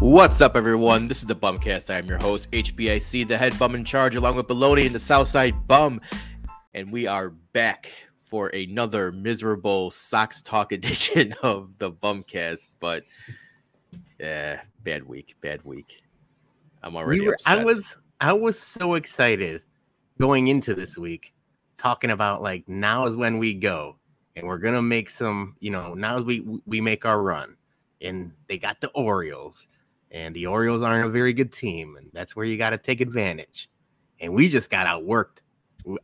What's up, everyone? This is the Bumcast. I am your host, HBIC, the head bum in charge, along with Baloney and the Southside Bum. And we are back for another miserable Sox Talk edition of the Bumcast. But yeah, bad week, bad week. I'm already. We were. I was I was so excited going into this week, talking about like now is when we go, and we're gonna make some. You know, now we we make our run, and they got the Orioles, and the Orioles aren't a very good team, and that's where you got to take advantage. And we just got outworked.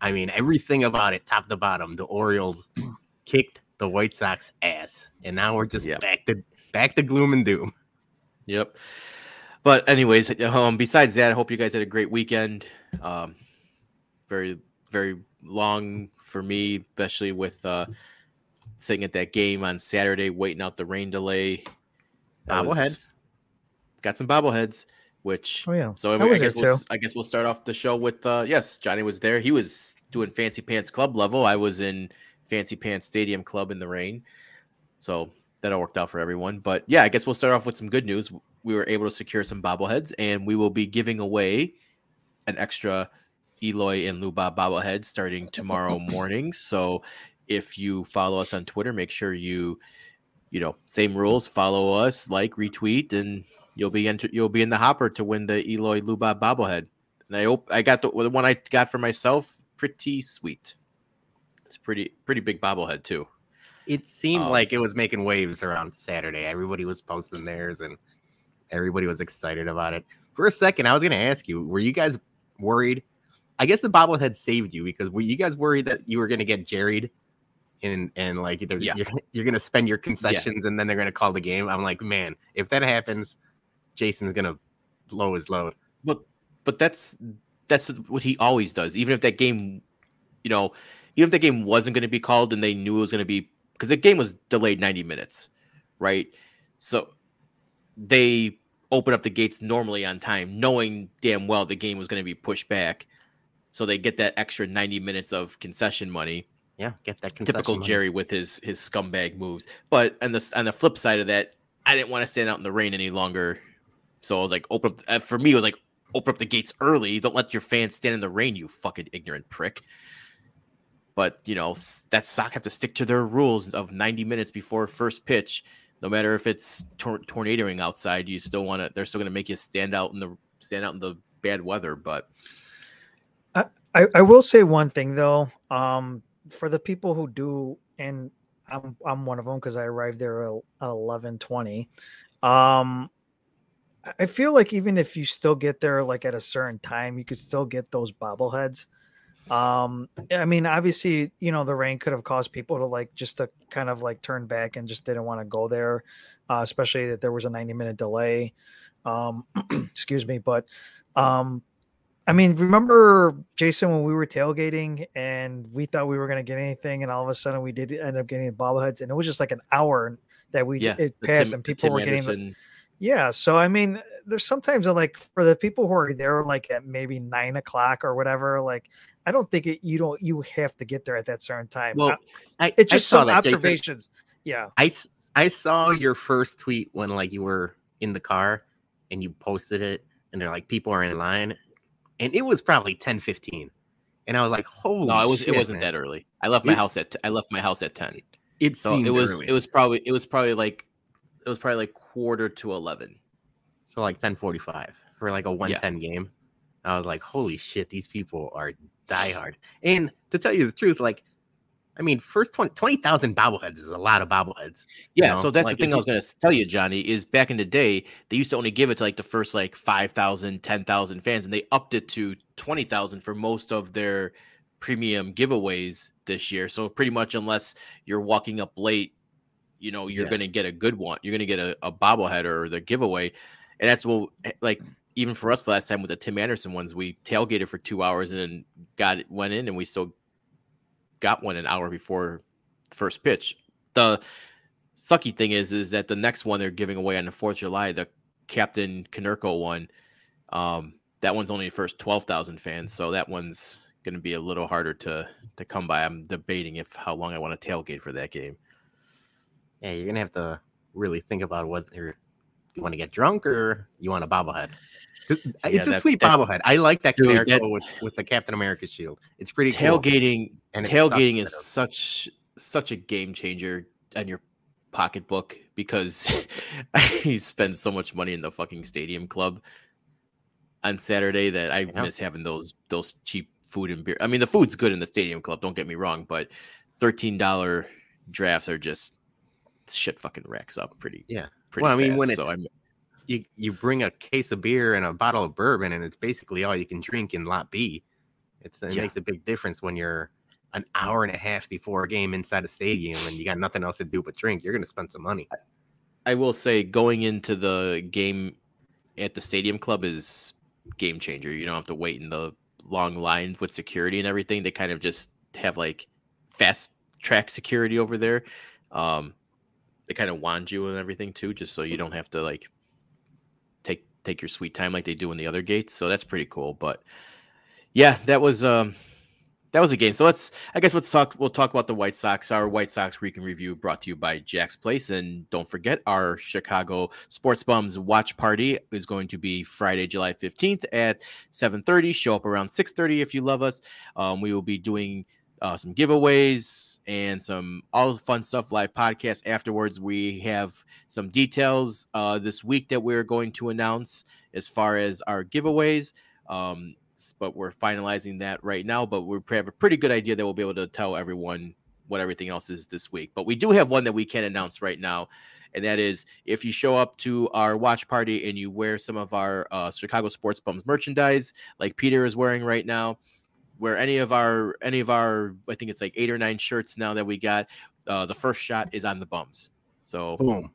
I mean, everything about it, top to bottom, the Orioles kicked the White Sox ass, and now we're just Yep. back to back to gloom and doom. Yep. But anyways, um, besides that, I hope you guys had a great weekend. Um, very, very long for me, especially with uh, sitting at that game on Saturday, waiting out the rain delay. Bobbleheads. Got some bobbleheads, which Oh yeah. so I I, guess we'll. I guess we'll start off the show with uh, yes, Johnny was there. He was doing fancy pants club level. I was in fancy pants stadium club in the rain, so that all worked out for everyone. But yeah, I guess we'll start off with some good news. We were able to secure some bobbleheads, and we will be giving away an extra Eloy and Luba bobblehead starting tomorrow morning. So if you follow us on Twitter, make sure you you know same rules follow us like retweet and you'll be you'll be in the hopper to win the Eloy Luba bobblehead. And I hope I got the, the one I got for myself pretty sweet. It's pretty pretty big bobblehead too. it seemed Um, like it was making waves around Saturday. Everybody was posting theirs and everybody was excited about it. For a second, I was going to ask you, were you guys worried? I guess the bobblehead saved you because were you guys worried that you were going to get jerried and and like Yeah. you're, you're going to spend your concessions and then they're going to call the game? I'm like, man, if that happens, Jason's going to blow his load. But but that's that's what he always does. Even if that game, you know, even if the game wasn't going to be called and they knew it was going to be because the game was delayed 90 minutes, right? So they open up the gates normally on time, knowing damn well the game was going to be pushed back. So they get that extra 90 minutes of concession money. Yeah, get that concession Typical money. Jerry with his his scumbag moves. But on the on the flip side of that, I didn't want to stand out in the rain any longer. So I was like, open up. For me, it was like, open up the gates early. Don't let your fans stand in the rain, you fucking ignorant prick. But you know that sock have to stick to their rules of 90 minutes before first pitch. No matter if it's tor- tornadoing outside, you still want to. They're still going to make you stand out in the stand out in the bad weather. But I, I will say one thing though. Um, for the people who do, and I'm I'm one of them because I arrived there at eleven twenty. Um, I- feel like even if you still get there like at a certain time, you could still get those bobbleheads. Um, I mean, obviously, you know, the rain could have caused people to like just to kind of like turn back and just didn't want to go there, uh, especially that there was a 90 minute delay. Um, excuse me, but um, I mean, remember Jason when we were tailgating and we thought we were going to get anything, and all of a sudden we did end up getting bobbleheads, and it was just like an hour that we yeah, it passed, Tim- and people Tim were getting. Anderson- Yeah, so I mean, there's sometimes like for the people who are there like at maybe nine o'clock or whatever, like I don't think it, you don't you have to get there at that certain time. Well, Uh, I, it's I just saw some that, Jason. observations. Yeah, I, s- I saw your first tweet when like you were in the car and you posted it and they're like people are in line and it was probably 10 15 and i was like holy No, it was. shit, it wasn't man. that early. I left my It- house at. I left my house at ten. it So it was. early. It was probably. It was probably like. It was probably like quarter to eleven. so like ten forty five for like a 110 game i was like holy shit these people are diehard and to tell you the truth like i mean first 20 20,000 bobbleheads is a lot of bobbleheads Yeah. know, so that's like, the thing I was going to tell you, Johnny. Is back in the day they used to only give it to like the first like 5,000, 10,000 fans, and they upped it to twenty thousand for most of their premium giveaways this year. So pretty much, unless you're walking up late, you know you're Yeah. going to get a good one. You're going to get a, a bobblehead or the giveaway, and that's what like even for us last time with the Tim Anderson ones, we tailgated for two hours and then got it went in, and we still got one an hour before first pitch. The sucky thing is, is that the next one they're giving away on the Fourth of July, the Captain Konerko one, um, that one's only first twelve thousand fans, so that one's going to be a little harder to to come by. I'm debating if how long I want to tailgate for that game. Yeah you're gonna have to really think about what you're want to get drunk or you want a bobblehead? 'Cause Yeah, It's a that- sweet that- bobblehead. I like that Dude, that- with, with the Captain America shield. It's pretty cool. tailgating And tailgating is such such a game changer on your pocketbook because you spend so much money in the fucking stadium club on Saturday that I Yeah. miss having those those cheap food and beer. I mean, the food's good in the stadium club. Don't get me wrong, but thirteen dollar drafts are just shit fucking racks up pretty Yeah. pretty Well, I mean, fast. when so it's- I'm You you bring a case of beer and a bottle of bourbon, and it's basically all you can drink in Lot B. It's it Yeah. makes a big difference when you're an hour and a half before a game inside a stadium and you got nothing else to do but drink. You're gonna spend some money. I will say going into the game at the stadium club is game changer. You don't have to wait in the long lines with security and everything. They kind of just have like fast track security over there. Um, they kind of wand you and everything too, just so you don't have to like take take your sweet time like they do in the other gates. So that's pretty cool. But yeah, that was um that was a game. So let's I guess let's talk we'll talk about the White Sox. Our White Sox week review brought to you by Jack's Place. And don't forget our Chicago Sports Bums watch party is going to be Friday, July 15th at 7:30. Show up around 6:30 if you love us. Um, we will be doing uh, some giveaways and some all fun stuff live podcast afterwards we have some details uh, this week that we're going to announce as far as our giveaways. Um, but we're finalizing that right now but we have a pretty good idea that we'll be able to tell everyone what everything else is this week. But we do have one that we can announce right now and that is if you show up to our watch party and you wear some of our uh, chicago sports bums merchandise like peter is wearing right now where any of our any of our I think it's like eight or nine shirts now that we got. Uh, the first shot is on the bums. So Boom.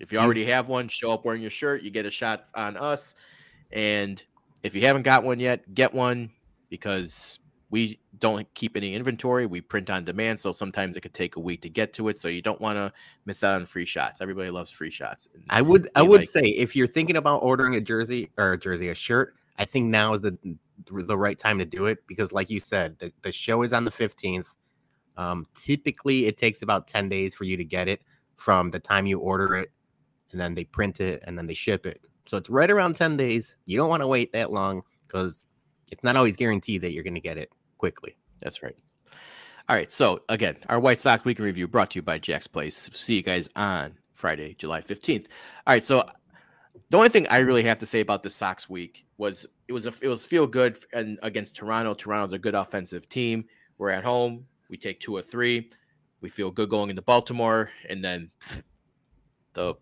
if you already have one, show up wearing your shirt, you get a shot on us. And if you haven't got one yet, get one because we don't keep any inventory. We print on demand, so sometimes it could take a week to get to it. So you don't want to miss out on free shots. Everybody loves free shots. And I would I would like- say if you're thinking about ordering a jersey or a jersey, a shirt, I think now is the the right time to do it because, like you said, the, the show is on the 15th. Um, typically, it takes about 10 days for you to get it from the time you order it, and then they print it and then they ship it. So it's right around 10 days. You don't want to wait that long because it's not always guaranteed that you're going to get it quickly. That's right. All right. So again, our White Sox week review brought to you by Jack's Place. See you guys on Friday, July 15th. All right. So the only thing I really have to say about the Sox week was it was a it was feel good and against Toronto. Toronto's a good offensive team. We're at home. We take two or three. We feel good going into Baltimore, and then pff, the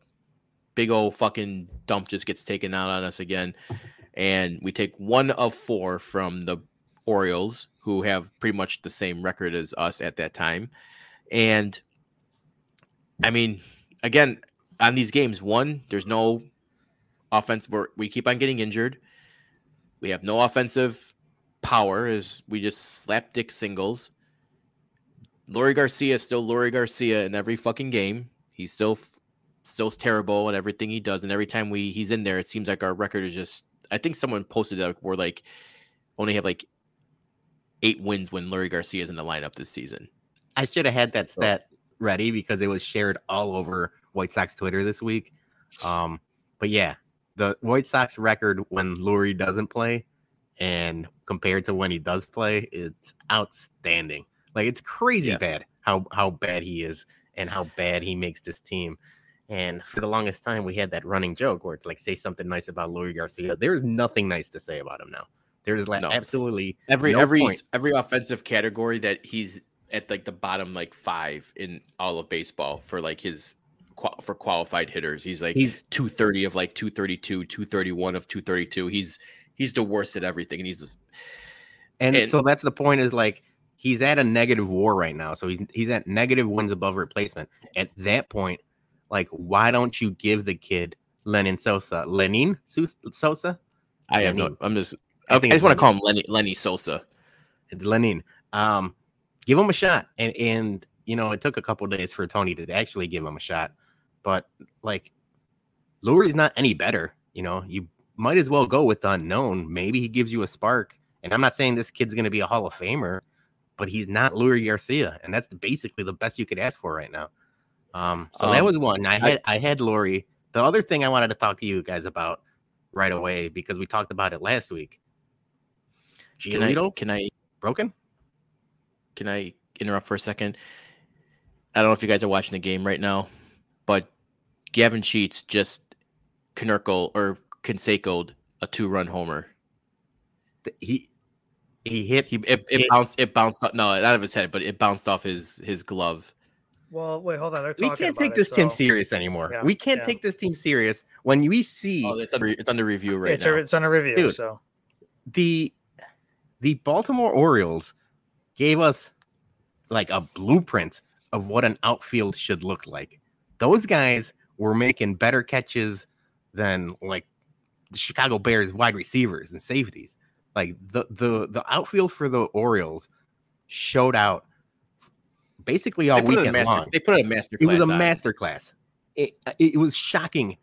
big old fucking dump just gets taken out on us again. And we take one of four from the Orioles, who have pretty much the same record as us at that time. And I mean, again, on these games, one, there's no offense. We're, we keep on getting injured. We have no offensive power as we just slap dick singles. Leury Garcia is still Leury Garcia in every fucking game. He's still still terrible at everything he does, and every time we he's in there, it seems like our record is just. I think someone posted that we're like only have like eight wins when Leury Garcia is in the lineup this season. I should have had that stat ready because it was shared all over White Sox Twitter this week. Um, but yeah, the White Sox record when Leury doesn't play and compared to when he does play, it's outstanding. Like it's crazy Yeah. bad how how bad he is and how bad he makes this team. And for the longest time, we had that running joke where it's like say something nice about Leury Garcia. There's nothing nice to say about him now. There's like No. absolutely Every No every point. every offensive category that he's at like the bottom like five in all of baseball for like his for qualified hitters. He's like he's 230 of like 232, 231 of 232. He's he's the worst at everything and he's And, And- so that's the point is like he's at a negative war right now. So he's he's at negative wins above replacement. At that point, like why don't you give the kid Lenyn Sosa? Lenyn Sosa? I have no I'm just I I just want to call him Lenny Lenny Sosa. It's Lenyn. Um give him a shot. And and you know, it took a couple days for Tony to actually give him a shot. But like Leury's not any better, you know. You might as well go with the unknown. Maybe he gives you a spark. And I'm not saying this kid's going to be a Hall of Famer, but he's not Leury Garcia, and that's basically the best you could ask for right now. Um, so that Um, was one. I I- had I had Leury the other thing I wanted to talk to you guys about right away because we talked about it last week. Can I, can I broken? can I interrupt for a second? I don't know if you guys are watching the game right now, but Gavin Sheets just Knurkle or Canseco'd a two run homer. He he hit He it, it It- bounced it bounced off no out of his head, but it bounced off his his glove. Well, wait, hold on. They're we can't take it, this team serious anymore. Yeah, we can't yeah. take this team serious when we see Oh, it's under it's under review right it's, now. a, it's on a review. Dude. So the the Baltimore Orioles gave us like a blueprint of what an outfield should look like. Those guys were making better catches than like the Chicago Bears wide receivers and safeties. Like the the the outfield for the Orioles showed out basically all they, put it in a weekend master, long. they put a master It was a master class. It, it was shocking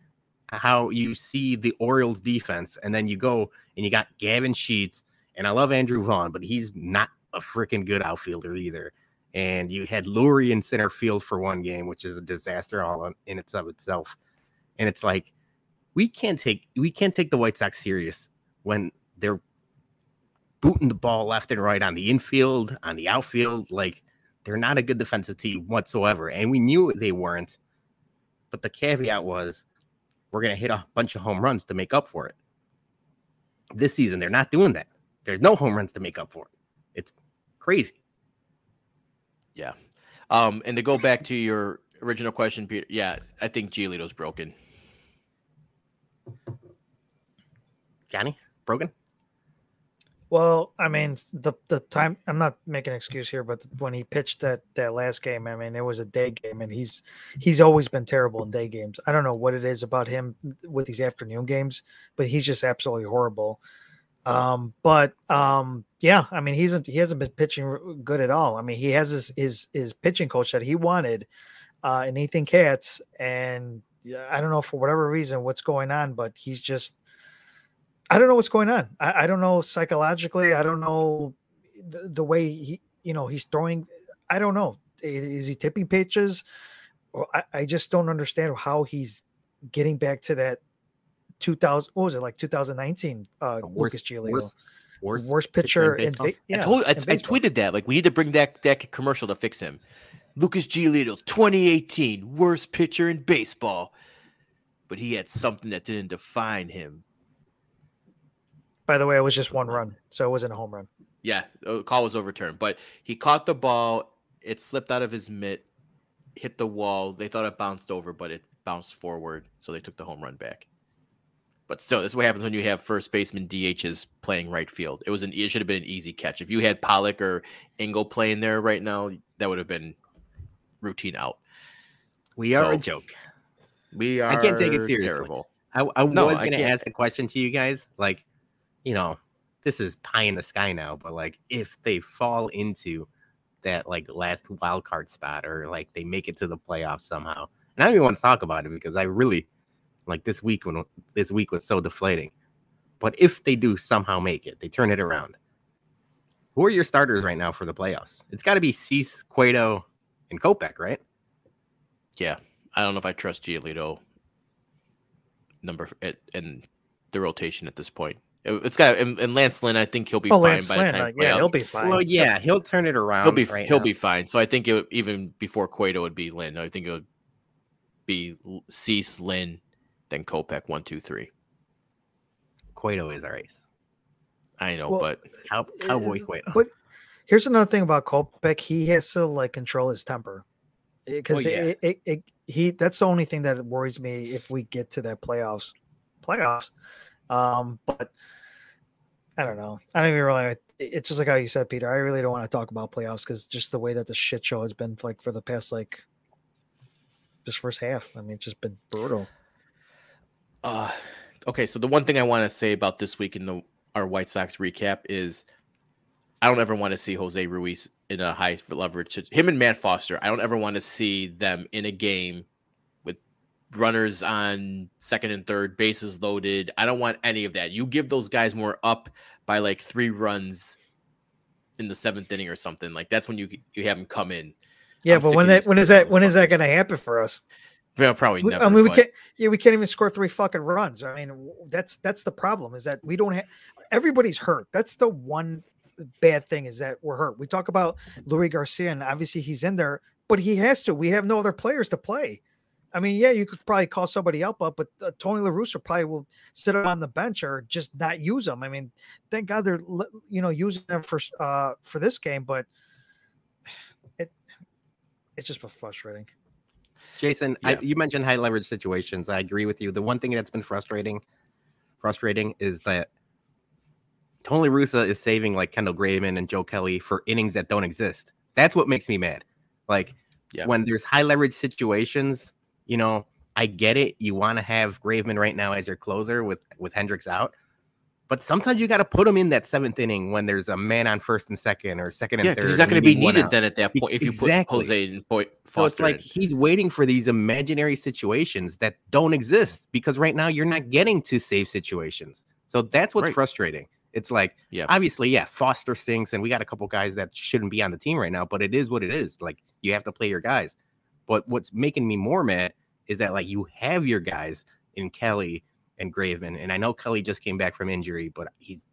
how you see the Orioles defense, and then you go and you got Gavin Sheets, and I love Andrew Vaughn, but he's not a freaking good outfielder either. And you had Leury in center field for one game, which is a disaster all in, its of itself. And it's like we can't take we can't take the White Sox serious when they're booting the ball left and right on the infield, on the outfield. Like they're not a good defensive team whatsoever. And we knew they weren't. But the caveat was we're going to hit a bunch of home runs to make up for it. This season, they're not doing that. There's no home runs to make up for it. It's crazy. Yeah. Um, and to go back to your original question, Peter, yeah, I think Giolito's broken. Johnny, broken? Well, I mean, the the time I'm not making an excuse here, but when he pitched that that last game, I mean, it was a day game, and he's he's always been terrible in day games. I don't know what it is about him with these afternoon games, but he's just absolutely horrible. Um, but um, yeah, I mean, he's he hasn't been pitching good at all. I mean, he has his his his pitching coach that he wanted, uh, and Ethan Katz, and I don't know for whatever reason what's going on, but he's just I don't know what's going on. I, I don't know psychologically. I don't know the, the way he, you know, he's throwing. I don't know. Is he tipping pitches? Or I, I just don't understand how he's getting back to that 2000. What was it like 2019? Uh, Lucas Giolito, worst, worst, worst, pitcher in in, baseball? ba- yeah, I told I, in I tweeted that like we need to bring that that commercial to fix him. Lucas Giolito, 2018, worst pitcher in baseball, but he had something that didn't define him. By the way, it was just one run, so it wasn't a home run. Yeah, the call was overturned, but he caught the ball. It slipped out of his mitt, hit the wall. They thought it bounced over, but it bounced forward, so they took the home run back. But still, this is what happens when you have first baseman DHs playing right field. It was an it should have been an easy catch. If you had Pollock or Engel playing there right now, that would have been routine out. We are a joke. We are I can't take it seriously. terrible. I, I No, was going to ask the question to you guys. Like, you know, this is pie in the sky now, but like, if they fall into that like last wild card spot or like they make it to the playoffs somehow, and I don't even want to talk about it because I really like this week when this week was so deflating. But if they do somehow make it, they turn it around. Who are your starters right now for the playoffs? It's got to be Cease, Cueto, and Kopech, right? Yeah, I don't know if I trust Giolito number at in the rotation at this point. Uh, it, has got and, and Lance Lynn. I think he'll be Oh, fine Lance by the time. like, yeah, he'll be fine. Well, yeah, he'll turn it around. he'll be right he'll now. be fine. So I think it even before Cueto would be Lynn. I think it would be L- Cease, Lynn, then Kopech one, two, three. Cueto is our ace. I know, Well, but Cow- Cowboy Uh, Cueto. But here's another thing about Kopech. He has to like control his temper because Oh, yeah. it, it, it, he that's the only thing that worries me if we get to that playoffs playoffs. Um, but I don't know. I don't even really. It's just like how you said, Peter. I really don't want to talk about playoffs because just the way that the shit show has been like for the past like this first half. I mean, it's just been brutal. Uh, okay, so the one thing I want to say about this week in the our White Sox recap is I don't ever want to see Jose Ruiz in a high leverage. Him and Matt Foster, I don't ever want to see them in a game with runners on second and third, bases loaded. I don't want any of that. You give those guys more up by like three runs in the seventh inning or something. Like that's when you you have them come in. Yeah, I'm but when that when is that when is that going to happen for us? Yeah, probably never. I mean, we but- can't. Yeah, we can't even score three fucking runs. I mean, that's that's the problem. Is that we don't have everybody's hurt. That's the one bad thing is that we're hurt. We talk about Louis Garcia, and obviously he's in there, but he has to. We have no other players to play. I mean, yeah, you could probably call somebody up, up, but uh, Tony La Russa probably will sit him on the bench or just not use them. I mean, thank God they're you know using them for uh for this game, but it it's just frustrating. Jason, I, you mentioned high leverage situations. I agree with you. The one thing that's been frustrating, frustrating is that Tony La Russa is saving like Kendall Graveman and Joe Kelly for innings that don't exist. That's what makes me mad. Like Yeah. when there's high leverage situations, you know, I get it. You want to have Graveman right now as your closer with with Hendriks out. But sometimes you got to put him in that seventh inning when there's a man on first and second or second and Yeah, third. he's not going to be needed then at that point if you put Jose and Fo- So it's like in. he's waiting for these imaginary situations that don't exist because right now you're not getting to save situations. So that's what's Right. frustrating. It's like, Yeah. obviously, yeah, Foster stinks, and we got a couple guys that shouldn't be on the team right now, but it is what it is. Like, you have to play your guys. But what's making me more mad is that, like, you have your guys in Kelly and Graveman, and I know Kelly just came back from injury, but he's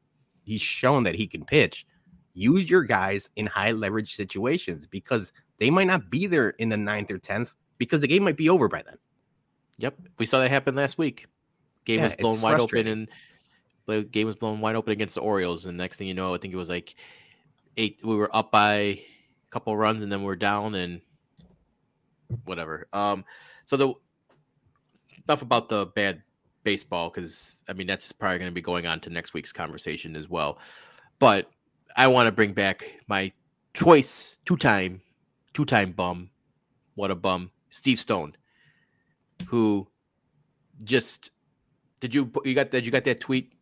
he's shown that he can pitch. Use your guys in high leverage situations because they might not be there in the ninth or tenth because the game might be over by then. Yep, we saw that happen last week. Game Yeah, was blown wide open, and the game was blown wide open against the Orioles. And next thing you know, I think it was like eight. We were up by a couple runs, and then we're down, and whatever. Um, so the enough about the bad baseball because I mean that's probably going to be going on to next week's conversation as well. But I want to bring back my choice two-time, two-time bum. What a bum, Steve Stone, who just did you you got that you got that tweet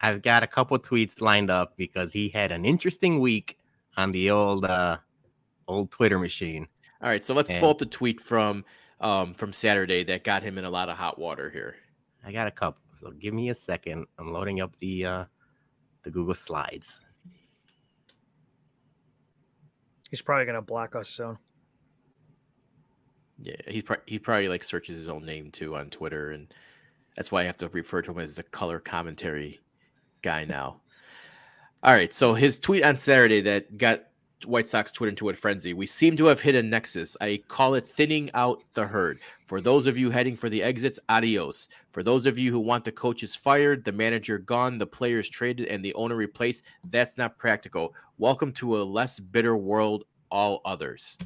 I've got a couple tweets lined up because he had an interesting week on the old uh old Twitter machine. all right so let's And- pull up the tweet from um from saturday that got him in a lot of hot water here I got a couple. So give me a second. I'm loading up the uh the Google Slides. He's probably gonna block us soon. yeah he's pro- he probably like searches his own name too on twitter and that's why i have to refer to him as the color commentary guy now all right so his tweet on saturday that got white sox twitter into a frenzy we seem to have hit a nexus i call it thinning out the herd For those of you heading for the exits, adios. For those of you who want the coaches fired, the manager gone, the players traded, and the owner replaced, that's not practical. Welcome to a less bitter world, all others.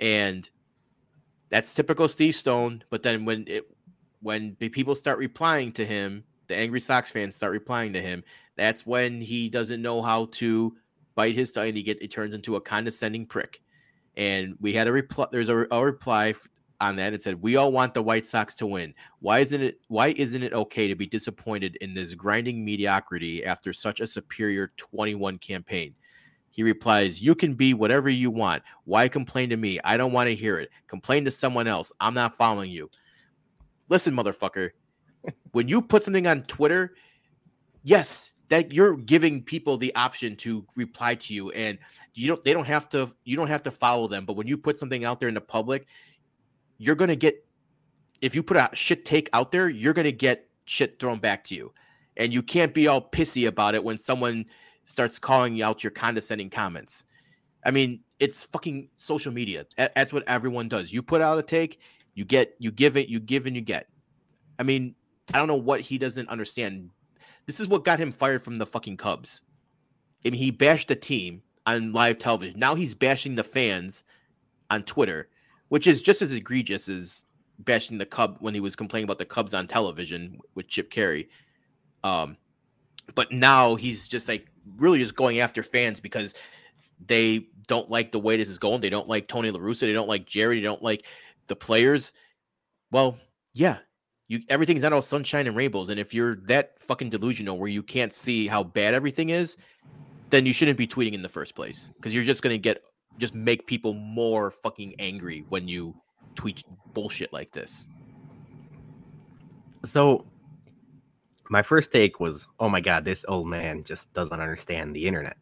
And that's typical Steve Stone. But then when it when the people start replying to him, the angry Sox fans start replying to him, that's when he doesn't know how to bite his tongue and he get it turns into a condescending prick. And we had a reply. There's a, a reply on that. It said, "We all want the White Sox to win. Why isn't it? Why isn't it okay to be disappointed in this grinding mediocrity after such a superior 21 campaign?" He replies, "You can be whatever you want. Why complain to me? I don't want to hear it. Complain to someone else. I'm not following you." Listen, motherfucker. when you put something on Twitter, yes, that you're giving people the option to reply to you and you don't they don't have to you don't have to follow them but when you put something out there in the public you're going to get if you put a shit take out there you're going to get shit thrown back to you. And you can't be all pissy about it when someone starts calling out your condescending comments. I mean it's fucking social media. That's what everyone does. You put out a take you get you give it you give and you get. I mean i don't know what he doesn't understand this is what got him fired from the fucking cubs I mean, he bashed the team on live television. Now he's bashing the fans on Twitter, which is just as egregious as bashing the Cub when he was complaining about the Cubs on television with Chip Caray. Um, but now he's just like really just going after fans because they don't like the way this is going. They don't like Tony La Russa. They don't like Jerry. They don't like the players. Well, yeah, you everything's not all sunshine and rainbows. And if you're that fucking delusional where you can't see how bad everything is, then you shouldn't be tweeting in the first place because you're just gonna get just make people more fucking angry when you tweet bullshit like this. So my first take was, oh my god, this old man just doesn't understand the internet.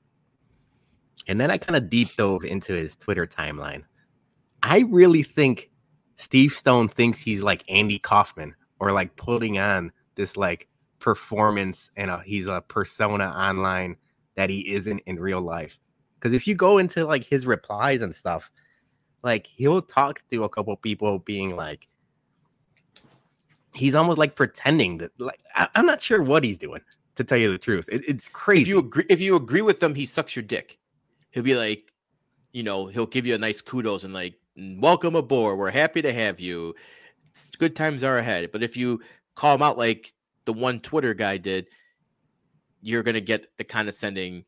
And then I kind of deep dove into his Twitter timeline. I really think Steve Stone thinks he's like Andy Kaufman or like putting on this like performance and a, he's a persona online that he isn't in real life. Because if you go into like his replies and stuff, like he'll talk to a couple people being like, he's almost like pretending that like I, am not sure what he's doing to tell you the truth. It, it's crazy. If you agree, if you agree with them, he sucks your dick. He'll be like, you know, he'll give you a nice kudos and like, welcome aboard. We're happy to have you. Good times are ahead. But if you call him out like the one Twitter guy did, you're gonna get the condescending.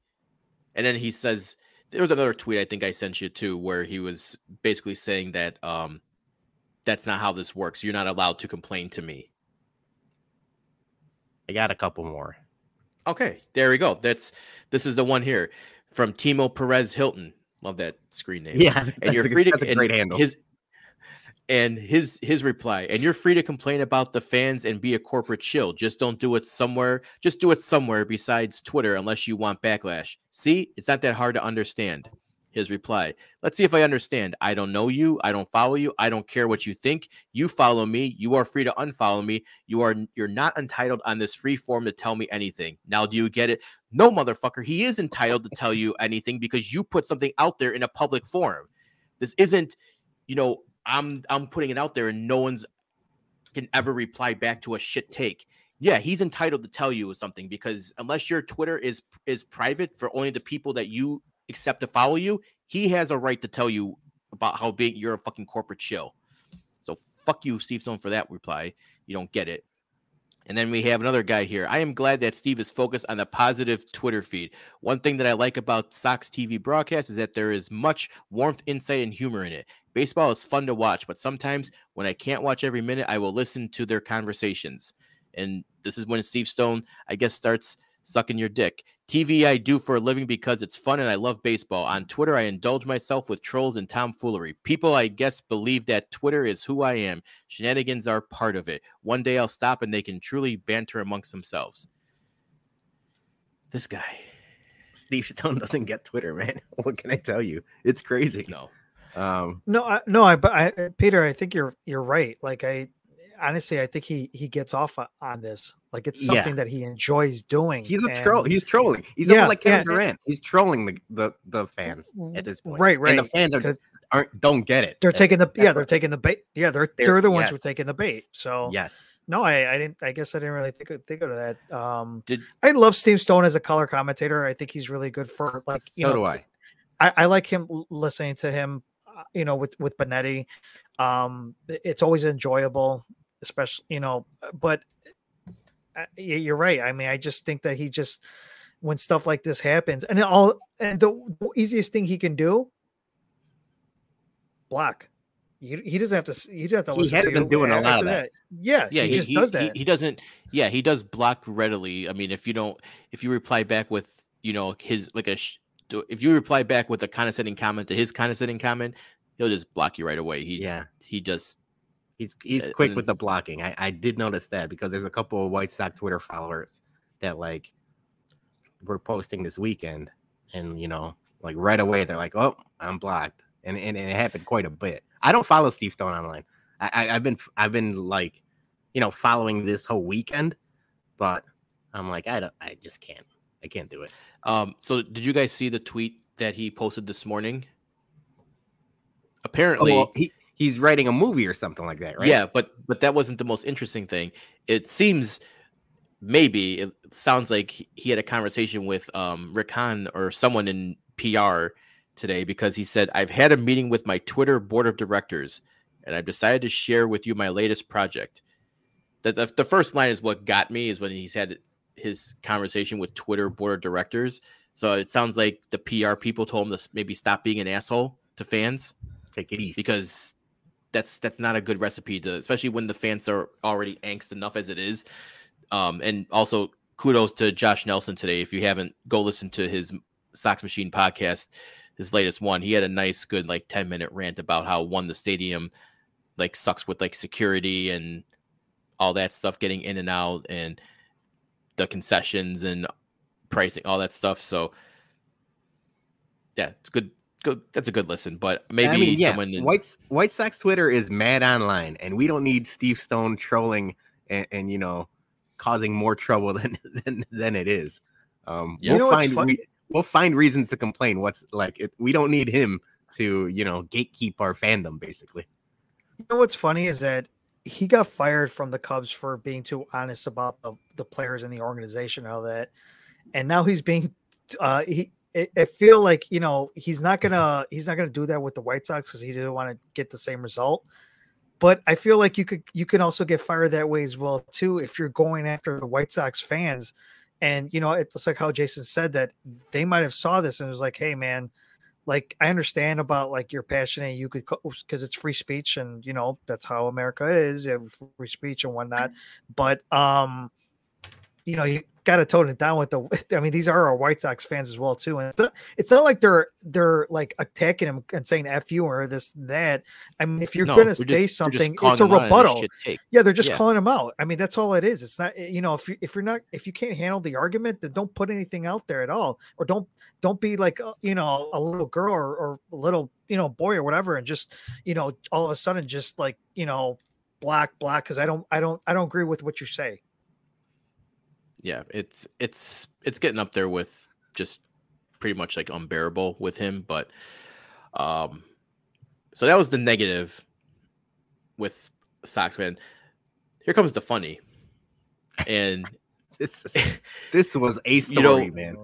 And then he says, there was another tweet I think I sent you too, where he was basically saying that um, that's not how this works. You're not allowed to complain to me. I got a couple more. Okay, there we go. That's this is the one here from Timo Perez Hilton. Love that screen name. Yeah, and you're free to. That's a great handle. His and his his reply and you're free to complain about the fans and be a corporate shill. Just don't do it somewhere just do it somewhere besides twitter unless you want backlash. See it's not that hard to understand his reply. Let's see if i understand. I don't know you. I don't follow you. I don't care what you think. You follow me. You are free to unfollow me. You are you're not entitled on this free form to tell me anything. Now do you get it? No motherfucker. He is entitled to tell you anything because you put something out there in a public forum. This isn't you know I'm I'm putting it out there and no one's can ever reply back to a shit take. Yeah, he's entitled to tell you something because unless your Twitter is is private for only the people that you accept to follow you, he has a right to tell you about how big you're a fucking corporate shill. So fuck you, Steve Stone, for that reply. You don't get it. And then we have another guy here. I am glad that Steve is focused on the positive Twitter feed. One thing that I like about Sox TV broadcast is that there is much warmth, insight, and humor in it. Baseball is fun to watch, but sometimes when I can't watch every minute, I will listen to their conversations. And this is when Steve Stone, I guess, starts sucking your dick. TV I do for a living because it's fun and I love baseball. On Twitter, I indulge myself with trolls and tomfoolery. People, I guess, believe that Twitter is who I am. Shenanigans are part of it. One day I'll stop and they can truly banter amongst themselves. This guy. Steve Stone doesn't get Twitter, man. What can I tell you? It's crazy. No. Um, no, I, no, I, but I, Peter, I think you're you're right. Like I, honestly, I think he he gets off on this. Like it's something Yeah. that he enjoys doing. he's a and- troll. He's trolling. He's Yeah, like Kevin yeah, Durant. He's trolling the, the the fans at this point. Right, And the right, fans are aren't don't get it. They're taking the yeah, they're taking the bait. Yeah, they're They're- they're, the ones who are taking the bait. So yes. no, I I didn't. I guess I didn't really think of, think of that. Um, Did I love Steve Stone as a color commentator. I think he's really good for like you so know do I. I, I like him listening to him, uh, you know, with with Benetti. Um, it's always enjoyable, especially you know. uh, But uh, you're right. I mean, I just think that he just when stuff like this happens, and all and the the easiest thing he can do, block. He, he doesn't have to. He doesn't have to. He has to been you doing a lot of that. Yeah, yeah, he, he, just he, does that. He doesn't. Yeah, he does block readily. I mean, if you don't, if you reply back with, you know, his like a, sh- if you reply back with a condescending comment to his condescending comment, he'll just block you right away. He, Yeah. he just, He's he's quick with the blocking. I, I did notice that because there's a couple of White Sox Twitter followers that like were posting this weekend, and you know, like right away they're like, "Oh, I'm blocked," and and, and it happened quite a bit. I don't follow Steve Stone online. I, I I've been I've been like, you know, following this whole weekend, but I'm like, I don't, I just can't, I can't do it. um. So, did you guys see the tweet that he posted this morning? Apparently, Oh, well, he he's writing a movie or something like that, right? Yeah, but but that wasn't the most interesting thing. It seems maybe it sounds like he- had a conversation with um Rick Hahn or someone in PR today because he said, I've had a meeting with my Twitter board of directors and I've decided to share with you my latest project. The, the, the first line is what got me is when he's had his conversation with Twitter board of directors. So it sounds like the PR people told him to maybe stop being an asshole to fans take it easy because that's that's not a good recipe to especially when the fans are already angst enough as it is. Um and also kudos to josh nelson today. If you haven't go listen to his sox machine podcast his latest one. He had a nice good like 10 minute rant about how one the stadium like sucks with like security and all that stuff getting in and out and the concessions and pricing all that stuff. So yeah it's good good. That's a good listen. But maybe I mean, yeah, someone in, White White Sox Twitter is mad online, and we don't need Steve Stone trolling and, and you know causing more trouble than than, than it is. Um, Yeah. we'll You know find funny? we, we'll find reason to complain. What's like it, we don't need him to you know gatekeep our fandom basically. You know what's funny is that he got fired from the Cubs for being too honest about the, the players in the organization and all that, and now he's being uh he. I feel like you know he's not gonna he's not gonna do that with the White Sox because he didn't want to get the same result. But I feel like you could you can also get fired that way as well too if you're going after the White Sox fans, and you know it's like how Jason said that they might have saw this and was like, hey man, like I understand about like you're passionate, you could because it's free speech and you know that's how America is, free speech and whatnot. But um, you know you got to tone it down with the. I mean, these are our White Sox fans as well too, and it's not, it's not like they're they're like attacking him and saying "f you" or this that. I mean, if you're No, gonna say just- something, it's a them out on their rebuttal. Yeah, they're just Yeah. calling him out. I mean, that's all it is. It's not you know if you if you're not if you can't handle the argument, then don't put anything out there at all, or don't don't be like uh, you know a little girl or, or a little you know boy or whatever, and just you know all of a sudden just like you know black black because I don't I don't I don't agree with what you say. Yeah it's it's it's getting up there with just pretty much like unbearable with him but um so that was the negative with Sox fan here comes the funny. And This this was a You know- story, man.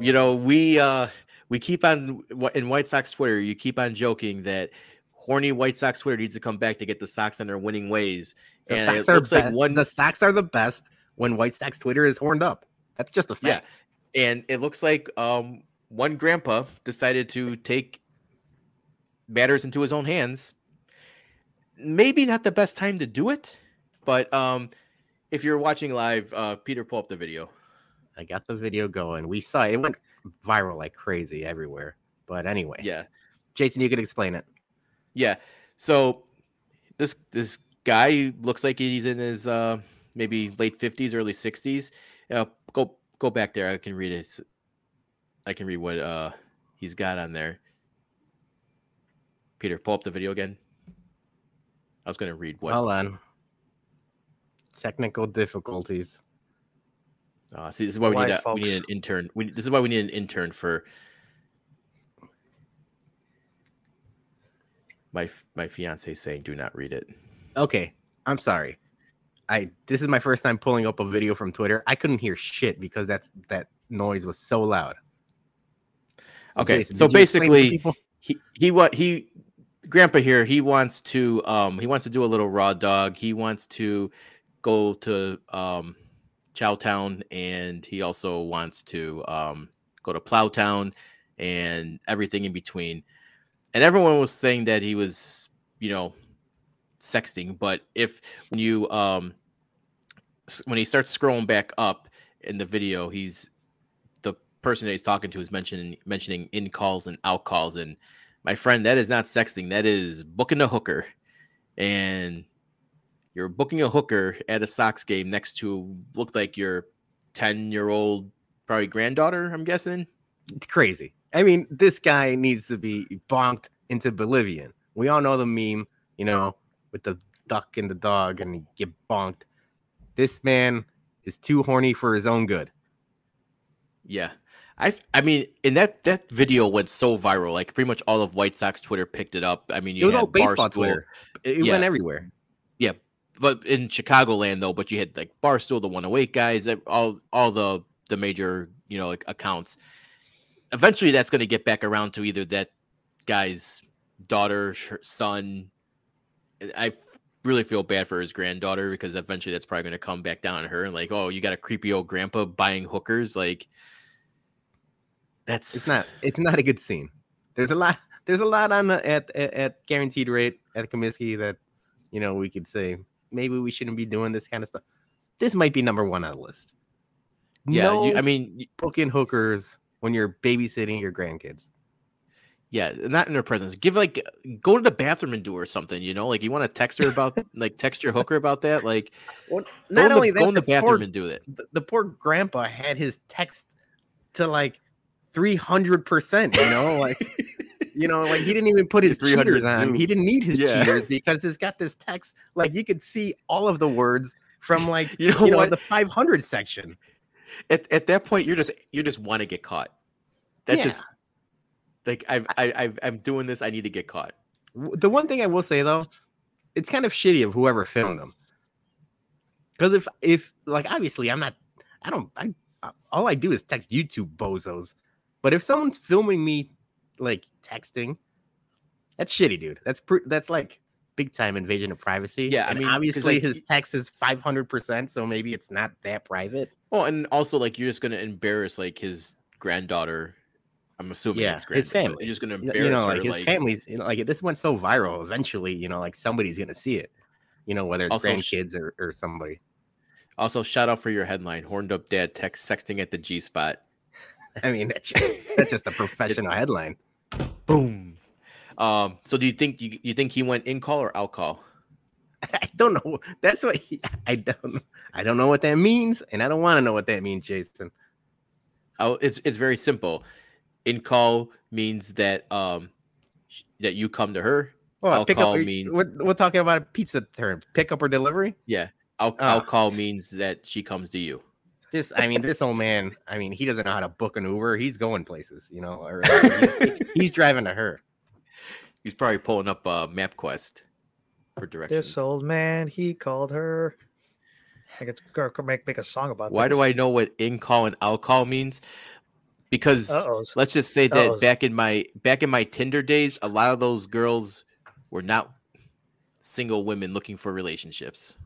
you know we uh we keep on in white sox twitter you keep on joking that horny white sox twitter needs to come back to get the sox on their winning ways. The and it Sox are looks like one the Sox are the best when White Sox Twitter is horned up. That's just a fact. Yeah. and it looks like um one grandpa decided to take matters into his own hands maybe not the best time to do it but um if you're watching live uh peter pull up the video I got the video going. We saw it. it went viral like crazy everywhere. But anyway, yeah Jason, you could explain it. yeah so this this guy looks like he's in his uh maybe late 50s early 60s uh go go back there. I can read it i can read what uh he's got on there. Peter pull up the video again. I was gonna read what Hold on. Technical difficulties. uh see this is why we need, Live, a, we need an intern. We, this is why we need an intern for my my fiance saying do not read it. Okay, I'm sorry. I this is my first time pulling up a video from Twitter. I couldn't hear shit because that's that noise was so loud. Okay, Jason, so did you explain to basically- he he what he grandpa here he wants to um he wants to do a little raw dog he wants to go to um chowtown and he also wants to um go to plowtown and everything in between and everyone was saying that he was you know sexting but if when you um when he starts scrolling back up in the video he's the person that he's talking to is mentioning mentioning in calls and out calls and my friend that is not sexting that is booking a hooker and you're booking a hooker at a Sox game next to looked like your 10 year old probably granddaughter i'm guessing It's crazy. I mean, this guy needs to be bonked into Bolivian. We all know the meme, you know, with the duck and the dog, and you get bonked. This man is too horny for his own good. Yeah. I I mean, and that that video went so viral. Like pretty much all of White Sox Twitter picked it up. I mean, It was had all baseball Barstool, Twitter. It, Yeah. went everywhere. Yeah, but in Chicagoland though. But you had like Barstool, the 108 guys, all all the the major you know like, accounts. Eventually, that's going to get back around to either that guy's daughter, son. I really feel bad for his granddaughter because eventually that's probably going to come back down on her and like, oh, you got a creepy old grandpa buying hookers, like. That's It's not. It's not a good scene. There's a lot. There's a lot on the, at, at at guaranteed rate at Comiskey that you know we could say maybe we shouldn't be doing this kind of stuff. This might be number one on the list. Yeah, no you, I mean, booking hookers when you're babysitting your grandkids. Yeah, not in her presence. Give like, go to the bathroom and do or something. You know, like you want to text her about, like, text your hooker about that. Like, Well, go not in the, only go in the the bathroom poor, and do it. the, the poor grandpa had his text to like three hundred percent. You know, like You know, like he didn't even put his 300 cheaters on. zoom. He didn't need his Yeah. cheaters because it's got this text. Like you could see all of the words from like You know you know what? the 500 section. At, at that point, you're just you just want to get caught. That Yeah. just like I've, I, I've I'm doing this. I need to get caught. The one thing I will say though, it's kind of shitty of whoever filmed them. Because if if like obviously I'm not, I don't, I I- all I do is text YouTube bozos. But if someone's filming me like texting, that's shitty, dude. That's pr- that's like big time invasion of privacy. Yeah, I mean, obviously like, his text is 500 percent, so maybe it's not that private. Well, and also like you're just gonna embarrass like his granddaughter. I'm assuming Yeah, it's his family. You're just gonna embarrass you know, her. like his like, family's you know, like this went so viral. Eventually, you know, like somebody's gonna see it. You know, whether it's Also, grandkids or, or somebody. Also, shout out for your headline: "Horned up dad text sexting at the G spot." I mean, that's just, that's just a professional headline. Boom. Um. So, do you think you you think he went in call or out call? I don't know. That's what he, I don't. I don't know what that means, and I don't want to know what that means, Jason. Oh, it's it's very simple. In call means that um that you come to her. Well, I'll pick up. call We're, means- we're talking about a pizza term. Pick up or delivery. Yeah. Out, Ah. out call means that she comes to you. This, I mean, this old man. I mean, he doesn't know how to book an Uber. He's going places, you know, or he- he's driving to her. He's probably pulling up uh, MapQuest for directions. This old man, he called her. I could go- go make make a song about Why this. do I know what in call and out call means? Because Uh-oh. let's just say that Uh-oh. back in my back in my Tinder days, a lot of those girls were not single women looking for relationships.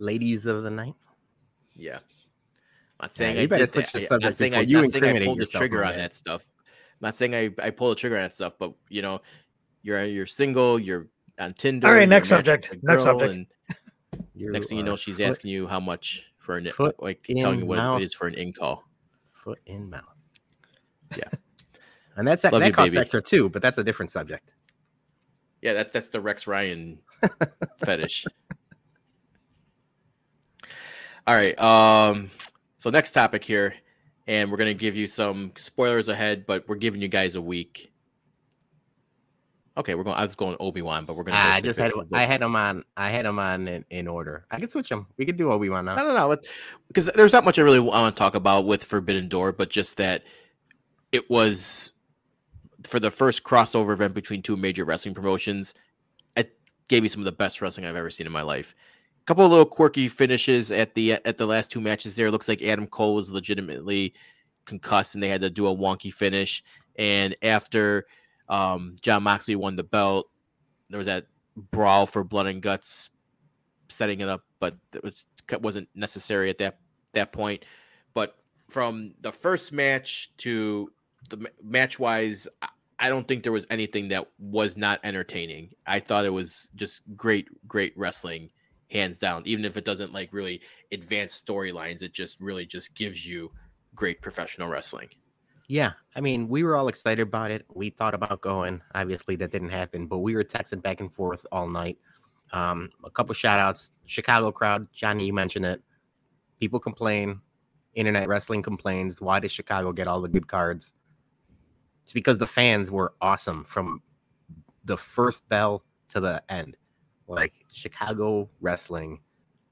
Ladies of the night. Yeah. I'm not saying you I better did switch that. the I- subject not saying I, you not saying I incriminate pulled the yourself, trigger my on that stuff. I'm not saying I, I pulled the trigger on that stuff, but you know, you're you're single, you're on Tinder. All right, next subject, next subject. next thing you know, she's asking you how much for an foot like telling you what mouth. it is for an in call. foot in mouth. Yeah. and that's that, Love that you, costs baby. extra too, but that's a different subject. Yeah, that's that's the Rex Ryan fetish. All right. Um. So next topic here, and we're gonna give you some spoilers ahead, but we're giving you guys a week. Okay, we're going. I was going Obi Wan, but we're gonna. I just had I had them on. I had them on in, in order. I could switch them. We could do Obi Wan now. I don't know because there's not much I really want to talk about with Forbidden Door, but just that it was for the first crossover event between two major wrestling promotions. It gave me some of the best wrestling I've ever seen in my life. A couple of little quirky finishes at the at the last two matches. There, it looks like Adam Cole was legitimately concussed, and they had to do a wonky finish. And after um, Jon Moxley won the belt, there was that brawl for blood and guts setting it up, but it was, wasn't necessary at that that point. But from the first match to the match wise, I don't think there was anything that was not entertaining. I thought it was just great, great wrestling, hands down. Even if it doesn't like really advance storylines, it just really just gives you great professional wrestling. Yeah, I mean, we were all excited about it. We thought about going. Obviously, that didn't happen, but we were texting back and forth all night. Um, a couple shout outs. Chicago crowd, Johnny, you mentioned it. People complain. Internet wrestling complains. Why does Chicago get all the good cards? It's because the fans were awesome from the first bell to the end. Like Chicago wrestling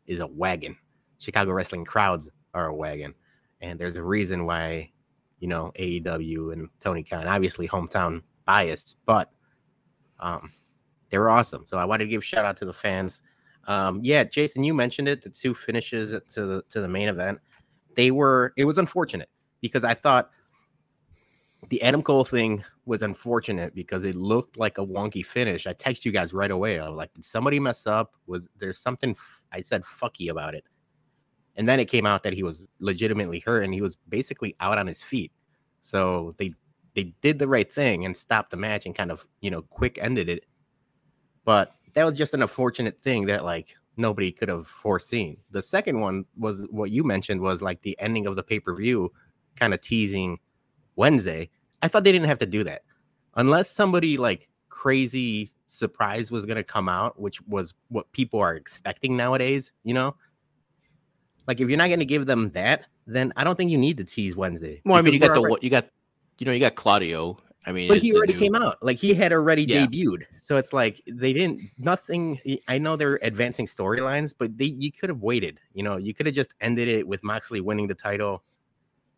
is a wagon. Chicago wrestling crowds are a wagon. And there's a reason why you know, AEW and Tony Khan. Obviously, hometown biased, but um, they were awesome. So I wanted to give shout out to the fans. Um, yeah, Jason, you mentioned it. The two finishes to the to the main event, they were. It was unfortunate because I thought the Adam Cole thing was unfortunate because it looked like a wonky finish. I texted you guys right away. I was like, did somebody mess up? Was there something? F- I said fucky about it. And then it came out that he was legitimately hurt and he was basically out on his feet. So they they did the right thing and stopped the match and kind of, you know, quick ended it. But that was just an unfortunate thing that like nobody could have foreseen. The second one was what you mentioned was like the ending of the pay-per-view kind of teasing Wednesday. I thought they didn't have to do that. Unless somebody like crazy surprise was going to come out, which was what people are expecting nowadays, you know? Like if you're not going to give them that, then I don't think you need to tease Wednesday. Well, I mean, you got we're the already- you got you know you got Claudio I mean, but he already new- came out. Like he had already Yeah. debuted. So it's like they didn't nothing. I know they're advancing storylines, but they you could have waited. You know, you could have just ended it with Moxley winning the title.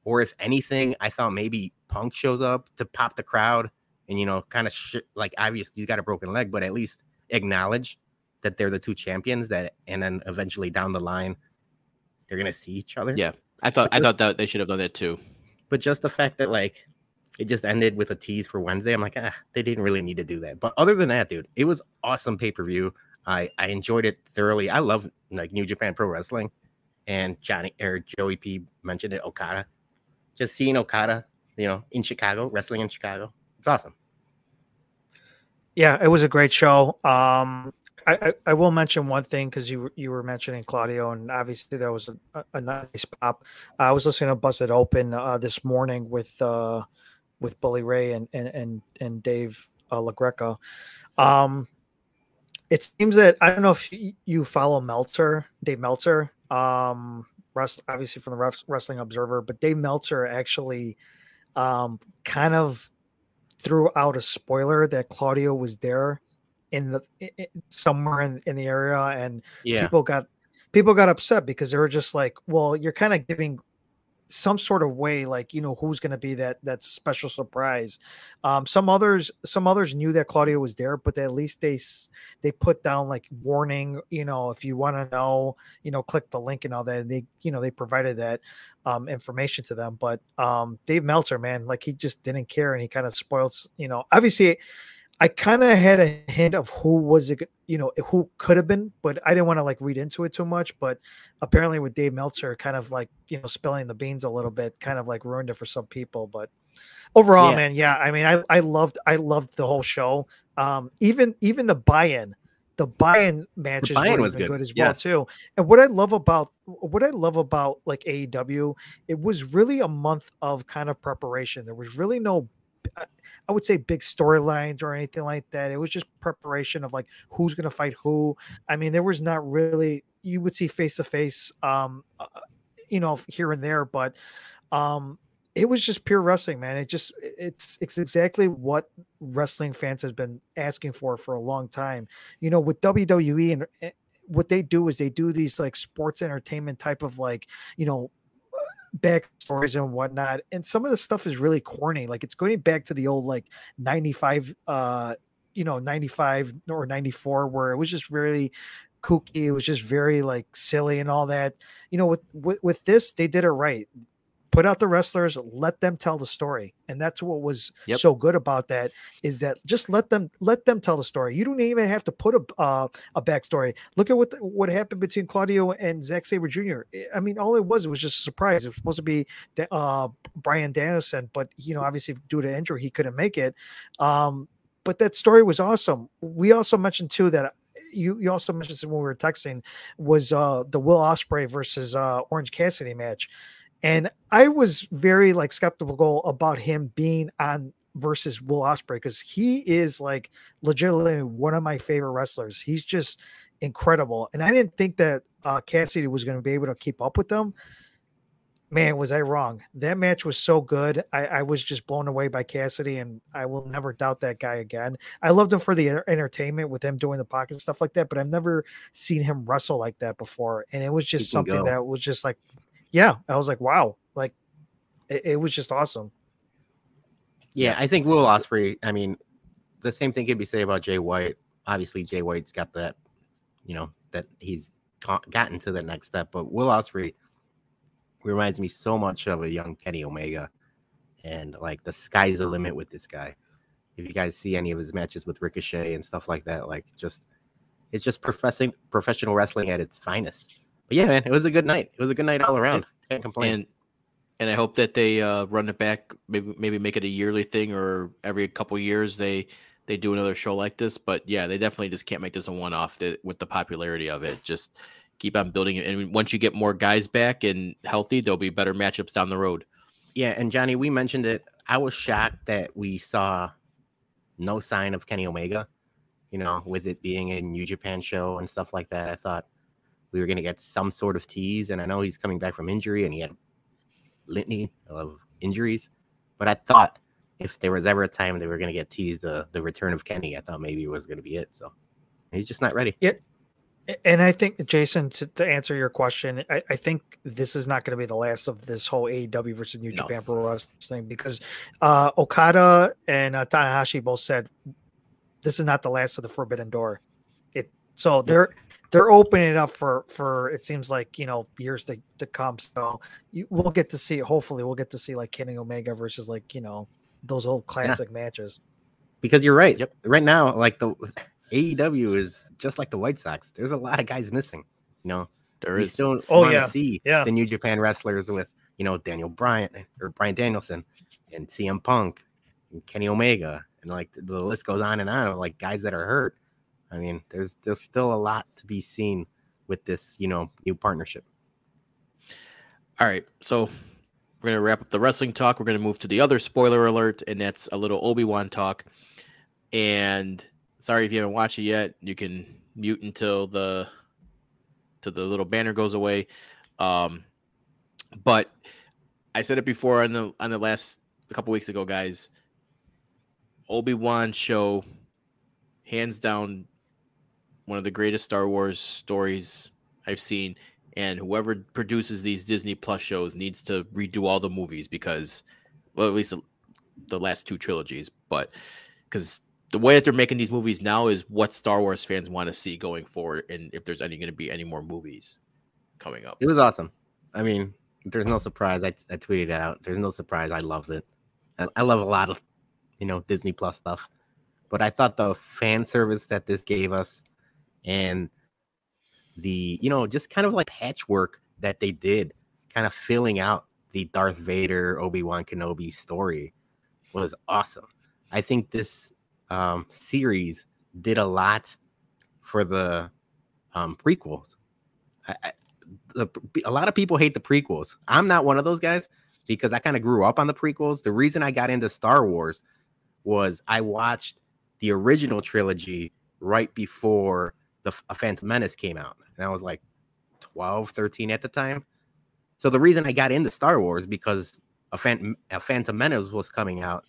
Or if anything, I thought maybe Punk shows up to pop the crowd and you know, kind of sh- like obviously he's got a broken leg, but at least acknowledge that they're the two champions. That and then eventually down the line, they're gonna see each other. Yeah. I thought I thought that they should have done that too. But just the fact that like it just ended with a tease for Wednesday, I'm like, ah, they didn't really need to do that. But other than that, dude, it was awesome pay per view. I I enjoyed it thoroughly. I love like New Japan Pro Wrestling, and Johnny or Joey P mentioned it. Okada, just seeing Okada, you know, in Chicago, wrestling in Chicago, it's awesome. Yeah, it was a great show. Um, I, I, I will mention one thing because you you were mentioning Claudio, and obviously that was a, a, nice pop. I was listening to Busted Open uh, this morning with uh, with Bully Ray and and and, and Dave uh, LaGreca. Um, it seems that I don't know if you follow Meltzer, Dave Meltzer, um, rest, obviously from the Wrestling Observer, but Dave Meltzer actually um, kind of threw out a spoiler that Claudio was there in the i- i- somewhere in, in the area and Yeah, people got people got upset because they were just like well you're kind of giving some sort of way like you know who's going to be that that special surprise. Um some others some others knew that claudio was there but at least they they put down like warning you know if you want to know you know click the link and all that and they you know they provided that um information to them. But um dave meltzer man like he just didn't care and he kind of spoils you know obviously I kind of had a hint of who was it, you know, who could have been, but I didn't want to like read into it too much. But apparently, with Dave Meltzer, kind of like you know, spilling the beans a little bit, kind of like ruined it for some people. But overall, Yeah. man, yeah, I mean, I I loved I loved the whole show. Um, even even the buy-in, the buy-in matches buy-in was good. good as well too. And what I love about what I love about like AEW, it was really a month of kind of preparation. There was really no I- would say big storylines or anything like that. It was just preparation of like who's going to fight who. I mean, there was not really you would see face to face, um, uh, you know, here and there, but um, it was just pure wrestling, man. It just it's it's exactly what wrestling fans has been asking for for a long time. You know, with WWE and eh, what they do is they do these like sports entertainment type of like you know backstories and whatnot. And some of the stuff is really corny. Like it's going back to the old like 95 uh you know 95 or 94 where it was just really kooky. It was just very like silly and all that. You know, with with, with this, they did it right. Put out the wrestlers, let them tell the story. And that's what was Yep. so good about that is that just let them let them tell the story. You don't even have to put a uh, a backstory. Look at what the, what happened between Claudio and Zack Sabre Jr. I mean, all it was it was just a surprise. It was supposed to be uh, Bryan Danielson, but you know, obviously due to injury, he couldn't make it. Um, but that story was awesome. We also mentioned too that you you also mentioned when we were texting was uh the Will Ospreay versus uh Orange Cassidy match. And I was very like skeptical about him being on versus Will Ospreay because he is like legitimately one of my favorite wrestlers. He's just incredible. And I didn't think that uh Cassidy was going to be able to keep up with them. Man, was I wrong? That match was so good. I, I was just blown away by Cassidy, and I will never doubt that guy again. I loved him for the entertainment with him doing the pocket stuff like that, but I've never seen him wrestle like that before. And it was just something go. that was just like, yeah, I was like, wow, like it, it was just awesome. Yeah, I think Will Ospreay. I mean, the same thing could be said about Jay White. Obviously, Jay White's got that, you know, that he's go- gotten to the next step. But Will Ospreay reminds me so much of a young Kenny Omega, and like the sky's the limit with this guy. If you guys see any of his matches with Ricochet and stuff like that, like just it's just professing professional wrestling at its finest. But yeah, man, it was a good night. It was a good night all around. Can't complain. and and I hope that they uh, run it back. Maybe maybe make it a yearly thing, or every couple years they they do another show like this. But yeah, they definitely just can't make this a one off with the popularity of it. Just keep on building it, and once you get more guys back and healthy, there'll be better matchups down the road. Yeah, and Johnny, we mentioned it. I was shocked that we saw no sign of Kenny Omega, you know, with it being a New Japan show and stuff like that. I thought we were going to get some sort of tease, and I know he's coming back from injury and he had litany of injuries, but I thought if there was ever a time they were going to get teased the the return of Kenny, I thought maybe it was going to be it. So he's just not ready. Yeah. And I think, Jason, to, to answer your question, I, I think this is not going to be the last of this whole AEW versus New no. Japan Pro Wrestling because uh, Okada and uh, Tanahashi both said this is not the last of the Forbidden Door. It so they're they're opening it up for for it seems like you know years to, to come. So you, we'll get to see. Hopefully, we'll get to see like Kenny Omega versus like you know those old classic yeah. matches. Because you're right. Yep. Right now, like the AEW is just like the White Sox. There's a lot of guys missing. You know, there is. still oh, yeah. see yeah. the New Japan wrestlers with you know Daniel Bryan or Bryan Danielson and CM Punk and Kenny Omega and like the list goes on and on of like guys that are hurt. I mean, there's there's still a lot to be seen with this, you know, new partnership. All right, so we're gonna wrap up the wrestling talk. We're gonna move to the other spoiler alert, and that's a little Obi Wan talk. And sorry if you haven't watched it yet, you can mute until the till the little banner goes away. Um, but I said it before on the on the last a couple weeks ago, guys. Obi Wan show, hands down, one of the greatest Star Wars stories I've seen. And whoever produces these Disney Plus shows needs to redo all the movies because, well, at least the, last two trilogies, but because the way that they're making these movies now is what Star Wars fans want to see going forward, and if there's any going to be any more movies coming up. It was awesome. I mean, there's no surprise. I, tweeted it out. There's no surprise. I loved it. I, I love a lot of, you know, Disney Plus stuff, but I thought the fan service that this gave us and the you know just kind of like patchwork that they did kind of filling out the Darth Vader Obi-Wan Kenobi story was awesome. I think this um, series did a lot for the um, prequels. I, I, the, a lot of people hate the prequels. I'm not one of those guys because I kind of grew up on the prequels. The reason I got into Star Wars was I watched the original trilogy right before the a Phantom Menace came out, and I was like 12, 13 at the time. So the reason I got into Star Wars because a, Phantom, a Phantom Menace was coming out,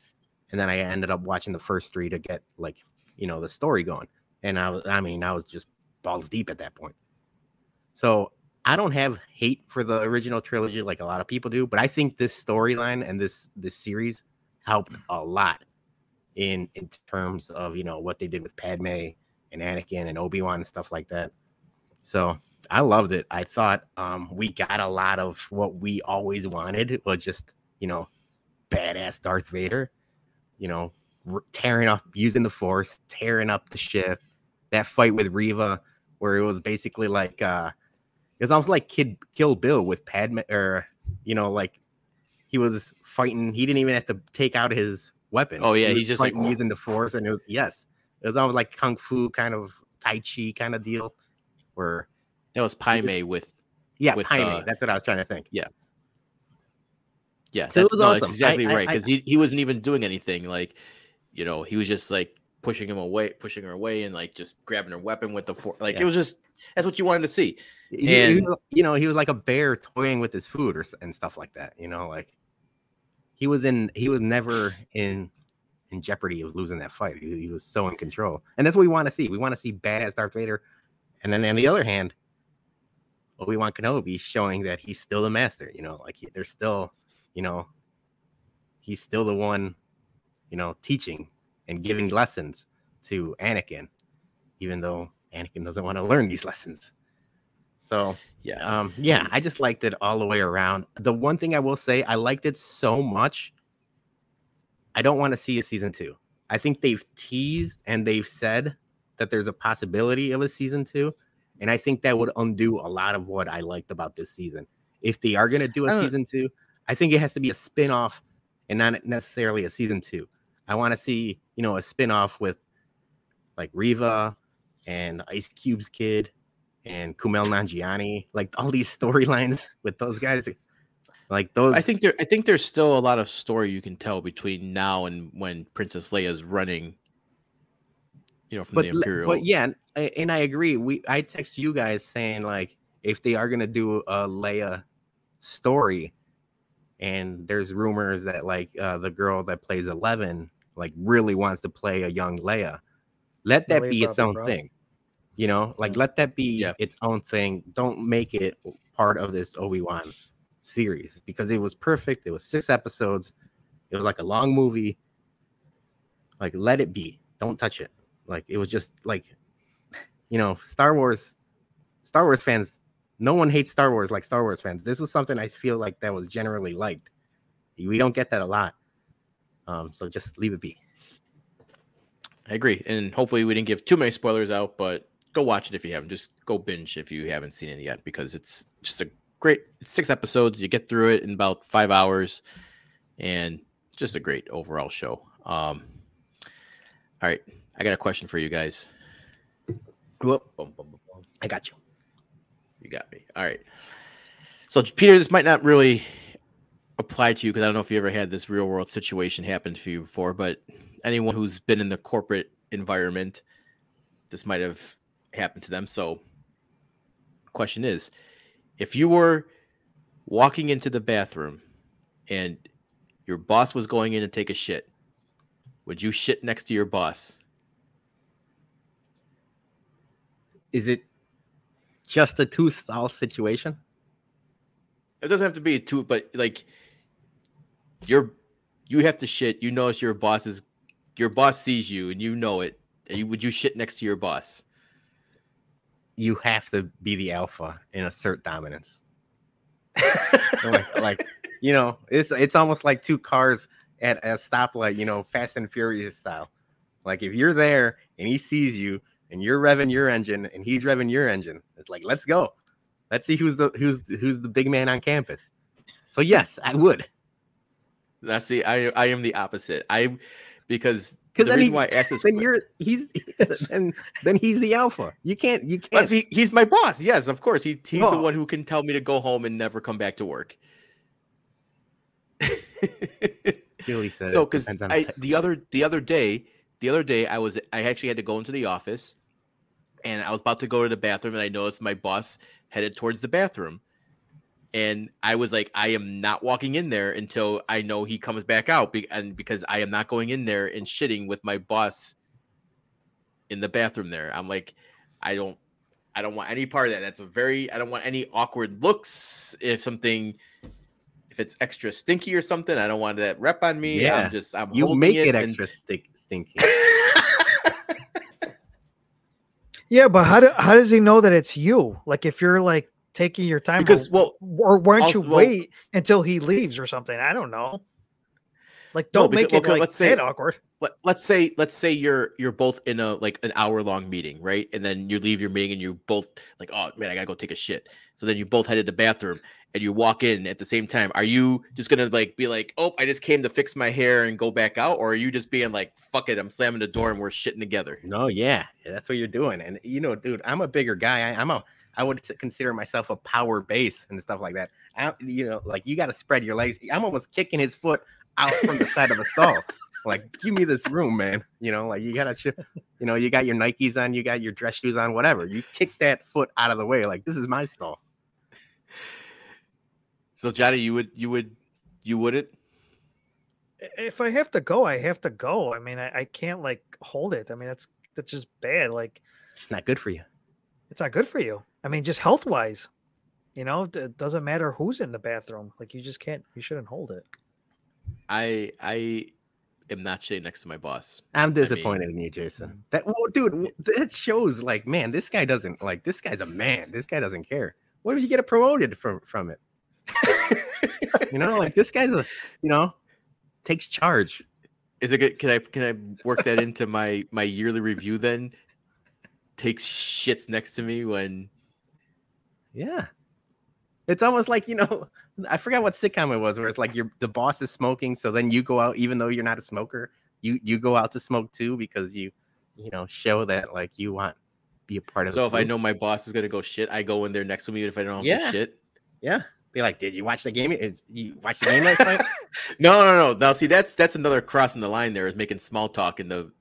and then I ended up watching the first three to get like you know the story going. And I was, I mean, I was just balls deep at that point. So I don't have hate for the original trilogy like a lot of people do, but I think this storyline and this this series helped a lot in in terms of you know what they did with Padme and Anakin and Obi Wan and stuff like that. So I loved it. I thought um, we got a lot of what we always wanted was just you know badass Darth Vader, you know tearing up using the Force, tearing up the ship. That fight with Reva, where it was basically like uh, it was almost like Kid Kill Bill with Padme, or you know like he was fighting. He didn't even have to take out his weapon. Oh yeah, he he's just like using the Force, and it was yes, it was almost like kung fu kind of tai chi kind of deal, where that was Pai Mei with yeah with, Pai Mei. Uh, that's what I was trying to think. Yeah, yeah. So it was no, awesome. exactly I, right because he he wasn't even doing anything. Like, you know, he was just like pushing him away, pushing her away, and like just grabbing her weapon with the force. Like yeah. it was just that's what you wanted to see. He, and he was, you know, he was like a bear toying with his food or and stuff like that. You know, like he was in he was never in in jeopardy of losing that fight. He, he was so in control, and that's what we want to see. We want to see badass Darth Vader, and then on the other hand, Obi Wan Kenobi showing that he's still the master. You know, like he, there's still, you know, he's still the one, you know, teaching and giving lessons to Anakin, even though Anakin doesn't want to learn these lessons. So yeah, um, yeah, I just liked it all the way around. The one thing I will say, I liked it so much I don't want to see a season two. I think they've teased and they've said that there's a possibility of a season two. And I think that would undo a lot of what I liked about this season. If they are going to do a uh. season two, I think it has to be a spin off and not necessarily a season two. I want to see, you know, a spin off with like Reva and Ice Cube's kid and Kumail Nanjiani, like all these storylines with those guys. Like those, I think there. I think there's still a lot of story you can tell between now and when Princess Leia is running. You know, from but, the Imperial. But yeah, and I agree. We I text you guys saying like if they are gonna do a Leia story, and there's rumors that like uh, the girl that plays Eleven like really wants to play a young Leia. Let that Leia be its own thing. You know, like let that be Yeah. its own thing. Don't make it part of this Obi Wan series because it was perfect. It was six episodes. It was like a long movie. Like let it be. Don't touch it. Like it was just like, you know, Star Wars. Star Wars fans. No one hates Star Wars like Star Wars fans. This was something I feel like that was generally liked. We don't get that a lot. Um, so just leave it be. I agree, and hopefully we didn't give too many spoilers out, but go watch it if you haven't. Just go binge if you haven't seen it yet, because it's just a great. It's six episodes. You get through it in about five hours, and just a great overall show. Um, all right, I got a question for you guys. Whoop. I got you. You got me. All right. So, Peter, this might not really apply to you because I don't know if you ever had this real world situation happen to you before, but anyone who's been in the corporate environment, this might have happened to them. So, question is if you were walking into the bathroom and your boss was going in to take a shit, would you shit next to your boss? Is it just a two stall situation? It doesn't have to be a two, but like you're you have to shit. You notice your boss is your boss sees you and you know it. And you would you shit next to your boss? You have to be the alpha and assert dominance. like, like, you know, it's it's almost like two cars at a stoplight, you know, Fast and Furious style. Like if you're there and he sees you and you're revving your engine and he's revving your engine, it's like let's go. Let's see who's the who's who's the big man on campus. So yes, I would. That's the I I am the opposite. I because Because then, reason he, why I this then you're he's then then he's the alpha. You can't you can't he, he's my boss. Yes, of course. He he's the Oh. one who can tell me to go home and never come back to work. Julie said so because I the other the other day the other day I was I actually had to go into the office and I was about to go to the bathroom and I noticed my boss headed towards the bathroom and I was like I am not walking in there until I know he comes back out be- and because I am not going in there and shitting with my boss in the bathroom there I'm like I don't I don't want any part of that that's a very I don't want any awkward looks if something if it's extra stinky or something I don't want that rep on me Yeah. I'm just I'm you make it, and- extra stick, stinky. Yeah, but how do how does he know that it's you? Like if you're like taking your time, because well or why don't you also- well- wait until he leaves or something? I don't know. Like don't because- make it okay, like let's say- that awkward. let, let's say let's say you're you're both in a like an hour long meeting right and then you leave your meeting and you both like oh man i gotta go take a shit so then you both head to the bathroom and you walk in at the same time are you just gonna like be like oh i just came to fix my hair and go back out or are you just being like fuck it i'm slamming the door and we're shitting together no, yeah, that's what you're doing. And you know, dude, I'm a bigger guy. I, I'm a I would consider myself a power base and stuff like that. I, you know, like you got to spread your legs. I'm almost kicking his foot out from the side of the stall. Like, give me this room, man. You know, like you gotta, you know, you got your Nikes on, you got your dress shoes on, whatever. You kick that foot out of the way. Like, this is my stall. so johnny you would you would you wouldn't If I have to go, I have to go. I mean, I, I can't like hold it. I mean, that's that's just bad. Like It's not good for you. it's not good for you. I mean, just health wise, you know, it- it doesn't matter who's in the bathroom. Like you just can't. You shouldn't hold it. i i am not sitting next to my boss I'm mean- disappointed in you, Jason. That well, dude, that shows like, man, this guy doesn't like. This guy's a man. This guy doesn't care. What if you get promoted from from it? you know, like this guy's a, you know, takes charge. Is it good? Can I can I work that into my my yearly review then? Takes shits next to me when Yeah, it's almost like you know, I forgot what sitcom it was, where it's like your the boss is smoking, so then you go out, even though you're not a smoker, you you go out to smoke too because you, you know, show that like you want be a part of. so if I know my boss is gonna go shit, I go in there next to me. Even if I don't Yeah. to shit, yeah, be like, did you watch the game? Is you watch the game last night? no, no, no. Now see, that's that's another crossing the line. There is making small talk in the.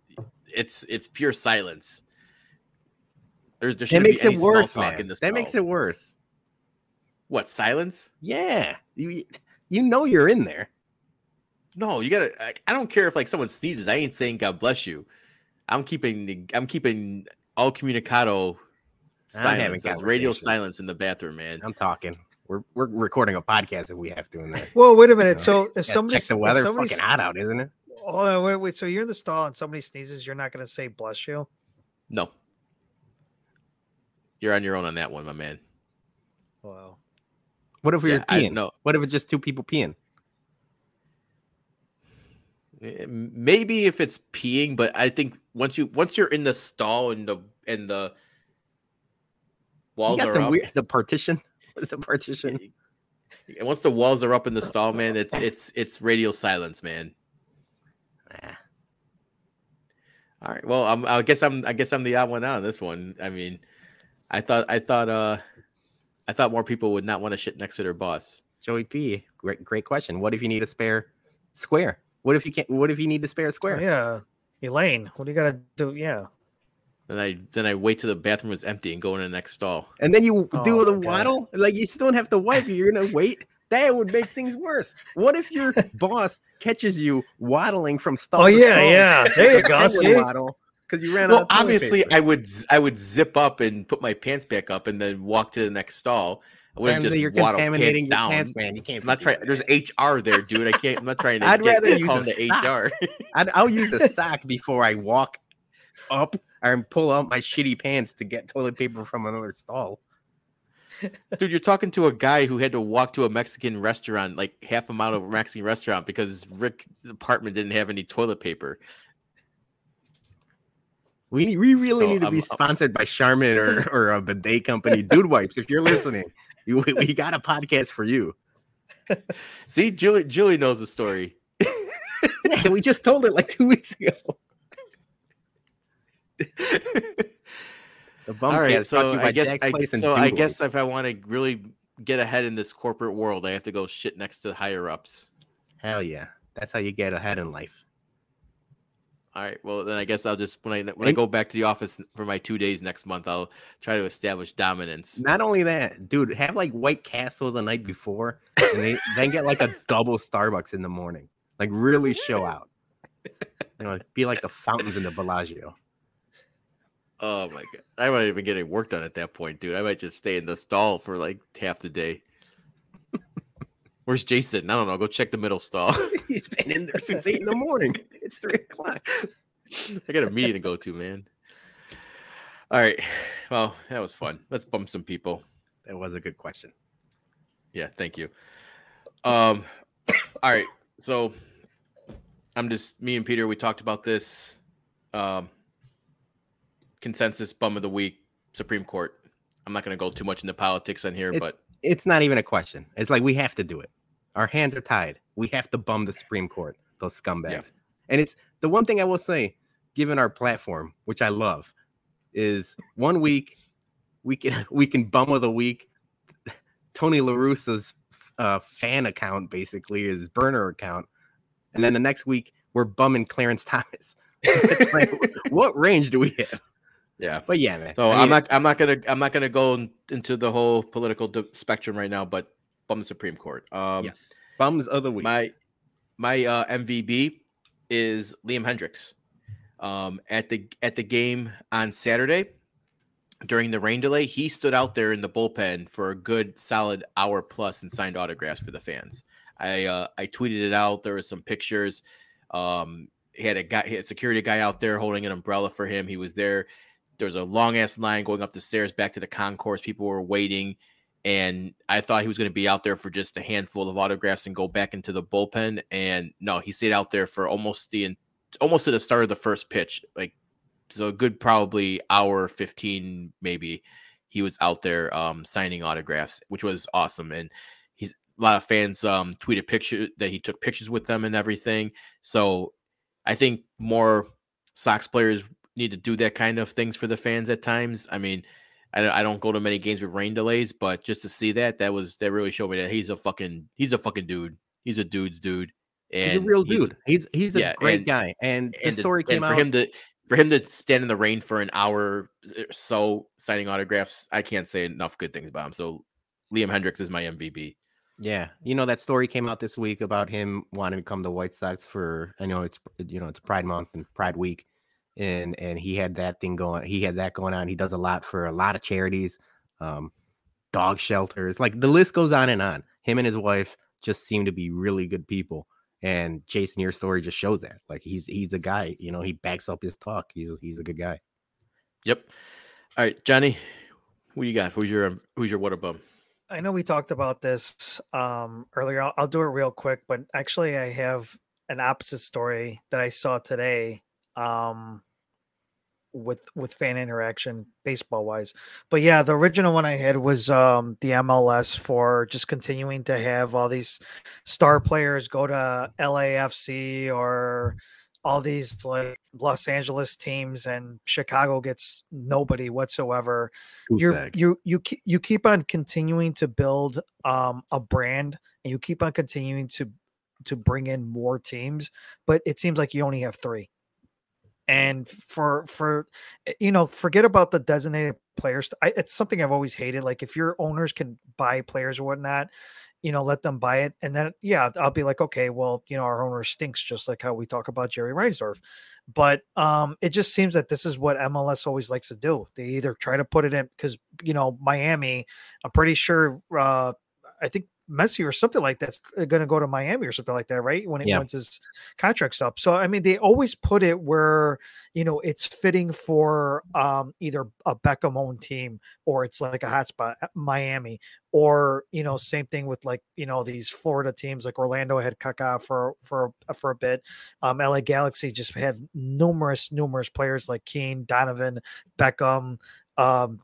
It's it's pure silence. There's there That shouldn't be makes any it small worse, talk man. in this. That makes it worse. what silence? Yeah, you you know you're in there. No, you gotta. I, I don't care if like someone sneezes. I ain't saying God bless you. I'm keeping the. I'm keeping all communicado I'm having silence, radio silence in the bathroom, man. I'm talking. We're we're recording a podcast if we have to in there. Well, wait a minute. Yeah. So if somebody check the weather. if somebody Fucking hot out, isn't it? Oh on, wait, wait. So you're in the stall and somebody sneezes, you're not going to say bless you? No, you're on your own on that one, my man. Wow. What if we Yeah, were peeing? No. What if it's just two people peeing? Eh, Maybe if it's peeing, but I think once you once you're in the stall and the and the You walls got are some up, weird. The partition. The partition? and once the walls are up in the stall, man, it's it's it's radio silence, man. Ah, All right. Well, I'm, I guess I'm I guess I'm the odd one out on this one. I mean, I thought I thought uh I thought more people would not want to shit next to their boss. Joey P. Great, great question. What if you need a spare square? What if you can't? What if you need to spare a Oh, square? yeah. Elaine, what do you got to do? Yeah. Then I then I wait till the bathroom was empty and go in the next stall. And then you do Oh, the my God. waddle. Like you still don't have to wipe. You're gonna wait. That would make things worse. What if your boss catches you waddling from stall? Oh, to yeah. stall? Yeah. There you go. See? waddle because you ran out. Well, obviously, paper. I would I would zip up and put my pants back up and then walk to the next stall. I wouldn't just you're contaminating pants your down. pants, man. You can't. I'm not trying. There's. HR there, dude. I can't. I'm not trying to. I'd get, rather use call a. HR. I'd, I'll use a sock before I walk up and pull out my shitty pants to get toilet paper from another stall. Dude, you're talking to a guy who had to walk to a Mexican restaurant, like half a mile of a Mexican restaurant, because Rick's apartment didn't have any toilet paper. We need- we really So, need to be um, sponsored by Charmin or, or a bidet company. Dude Wipes, if you're listening, we, we got a podcast for you. See, Julie, Julie knows the story. Yeah, we just told it like two weeks ago. The All right, Bumcast brought to so I guess I, so I guess if I want to really get ahead in this corporate world, I have to go shit next to higher ups. hell yeah, that's how you get ahead in life. All right, well then I guess I'll just when I when I go back to the office for my two days next month, I'll try to establish dominance. Not only that, dude, have like White Castle the night before, and they, then get like a double Starbucks in the morning. Like really show out. You know, be like the fountains in the Bellagio. Oh my god, I might even get any work done at that point, dude. I might just stay in the stall for like half the day. Where's Jason? I don't know. Go check the middle stall. He's been in there since eight in the morning. It's three o'clock. I got a meeting to go to, man. All right. Well, that was fun. Let's bump some people. That was a good question. Yeah, thank you. Um, all right. So I'm just me and Peter. We talked about this. Um, consensus bum of the week, Supreme Court. I'm not going to go too much into politics on here, It's- but It's not even a question. It's like we have to do it. Our hands are tied. We have to bum the Supreme Court, those scumbags. And it's the one thing I will say, given our platform, which I love, is one week we can we can bum of the week. Tony LaRussa's uh, fan account basically is burner account, and then the next week we're bumming Clarence Thomas. Like, what range do we have? Yeah. But yeah, man. So I I'm mean, not. I'm not gonna. I'm not gonna go in- into the whole political d- spectrum right now. But bum the Supreme Court. Um, yes, bums of the week. my my uh, MVB is Liam Hendriks. Um, at the at the game on Saturday during the rain delay, he stood out there in the bullpen for a good solid hour plus and signed autographs for the fans. I uh, I tweeted it out. There was some pictures. Um, he had a guy, he had a security guy out there holding an umbrella for him. He was there. There was a long ass line going up the stairs back to the concourse. People were waiting and I thought he was going to be out there for just a handful of autographs and go back into the bullpen. And no, he stayed out there for almost the almost to the start of the first pitch, like so a good probably hour fifteen maybe. He was out there um, signing autographs, which was awesome. And he's a lot of fans um, tweeted picture that he took pictures with them and everything. So I think more Sox players need to do that kind of things for the fans at times. I mean, I, I don't go to many games with rain delays, but just to see that, that was that really showed me that he's a fucking he's a fucking dude. He's a dude's dude. And he's a real dude. He's he's a yeah, great and- guy. And, the and, to- story came and for out. him to for him to stand in the rain for an hour or er, so signing autographs, I can't say enough good things about him. So Liam Hendriks is my MVP. Yeah, you know that story came out this week about him wanting to come to White Sox for I know it's you know it's Pride Month and Pride Week, and and he had that thing going. He had that going on. He does a lot for a lot of charities, um, dog shelters. Like the list goes on and on. Him and his wife just seem to be really good people. And Jason, your story just shows that. Like he's he's a guy. You know, he backs up his talk. He's he's a good guy. Yep. All right, Johnny, who you got? Who's your who's your water bum? I know we talked about this um, earlier. I'll, I'll do it real quick, but actually, I have an opposite story that I saw today. Um, with with fan interaction baseball wise but yeah the original one i had was um the mls for just continuing to have all these star players go to lafc or all these like los angeles teams and chicago gets nobody whatsoever. You you you you keep on continuing to build um a brand and you keep on continuing to to bring in more teams but it seems like you only have three and for for eh, you know forget about the designated players I, it's something i've always hated like if your owners can buy players or whatnot you know let them buy it and then yeah i'll be like okay well you know our owner stinks just like how we talk about jerry reinsdorf but um it just seems that this is what mls always likes to do. They either try to put it in because you know miami i'm pretty sure uh i think Messi or something like that's uh, going to go to Miami or something like that, right? When it yeah. once his contract's up. So I mean, they always put it where you know it's fitting for um, either a Beckham owned team or it's like a hotspot, Miami, or you know, same thing with like you know these Florida teams like Orlando had Kaká for for for a bit. Um, LA Galaxy just have numerous numerous players like Keane, Donovan, Beckham. Um,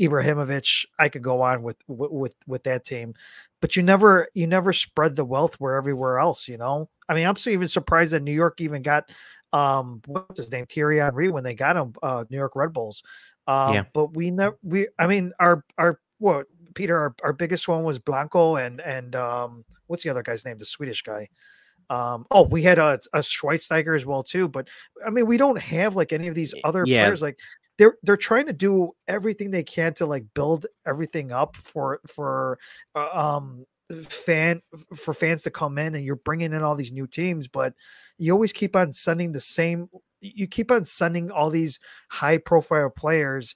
Ibrahimovic, I could go on with with with that team, but you never you never spread the wealth where everywhere else. You know, I mean, I'm so even surprised that New York even got um what's his name Thierry Henry when they got him uh New York Red Bulls. Um, yeah. but we never we I mean our our what Peter our, our biggest one was Blanco and and um what's the other guy's name the Swedish guy. Um, oh, we had a, a Schweinsteiger as well too, but I mean, we don't have like any of these other yeah. players. Like they're they're trying to do everything they can to like build everything up for for uh, um fan for fans to come in and you're bringing in all these new teams but you always keep on sending the same you keep on sending all these high profile players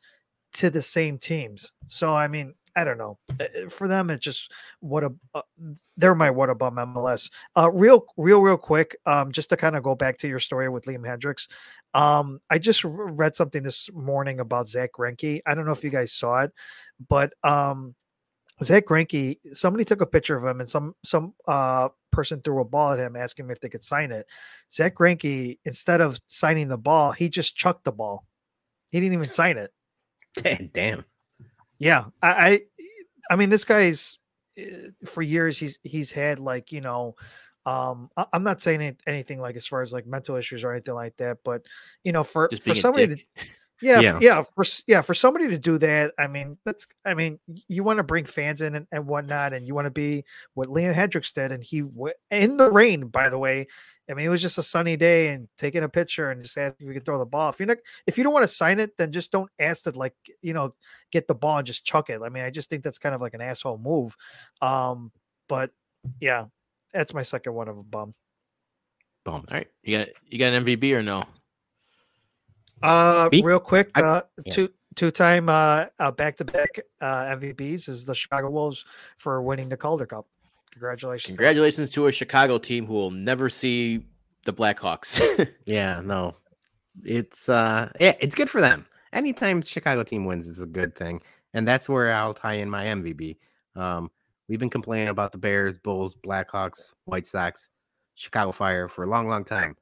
to the same teams. So i mean I don't know. Eh, eh, for them, it's just what a uh, they're my what a bum MLS. Uh, real, real, real quick. Um, just to kind of go back to your story with Liam Hendriks. Um, I just read something this morning about Zack Greinke. I don't know if you guys saw it, but um, Zack Greinke, somebody took a picture of him, and some some uh person threw a ball at him, asking him if they could sign it. Zack Greinke, instead of signing the ball, he just chucked the ball. He didn't even sign it. Damn. Yeah, I, I, I mean, this guy's eh, for years he's he's had like you know um i'm not saying anything like as far as like mental issues or anything like that but you know for for somebody to yeah, yeah, yeah, for yeah, for somebody to do that, I mean, that's I mean, you want to bring fans in and, and whatnot, and you want to be what Liam Hendriks did, and he in the rain, by the way. I mean, it was just a sunny day and taking a picture and just ask if you could throw the ball. If you're not, if you don't want to sign it, then just don't ask to like, you know, get the ball and just chuck it. I mean, I just think that's kind of like an asshole move. Um, but yeah, that's my second one of a bum. Bum. All right, you got you got an MVP or no? Uh, real quick, uh, yeah. two two time uh, uh back to back uh MVPs is the Chicago Wolves for winning the Calder Cup. Congratulations! Congratulations to a Chicago team who will never see the Blackhawks. yeah, no, it's uh, yeah, it's good for them. Anytime Chicago team wins is a good thing, and that's where I'll tie in my MVP. Um, we've been complaining about the Bears, Bulls, Blackhawks, White Sox, Chicago Fire for a long, long time.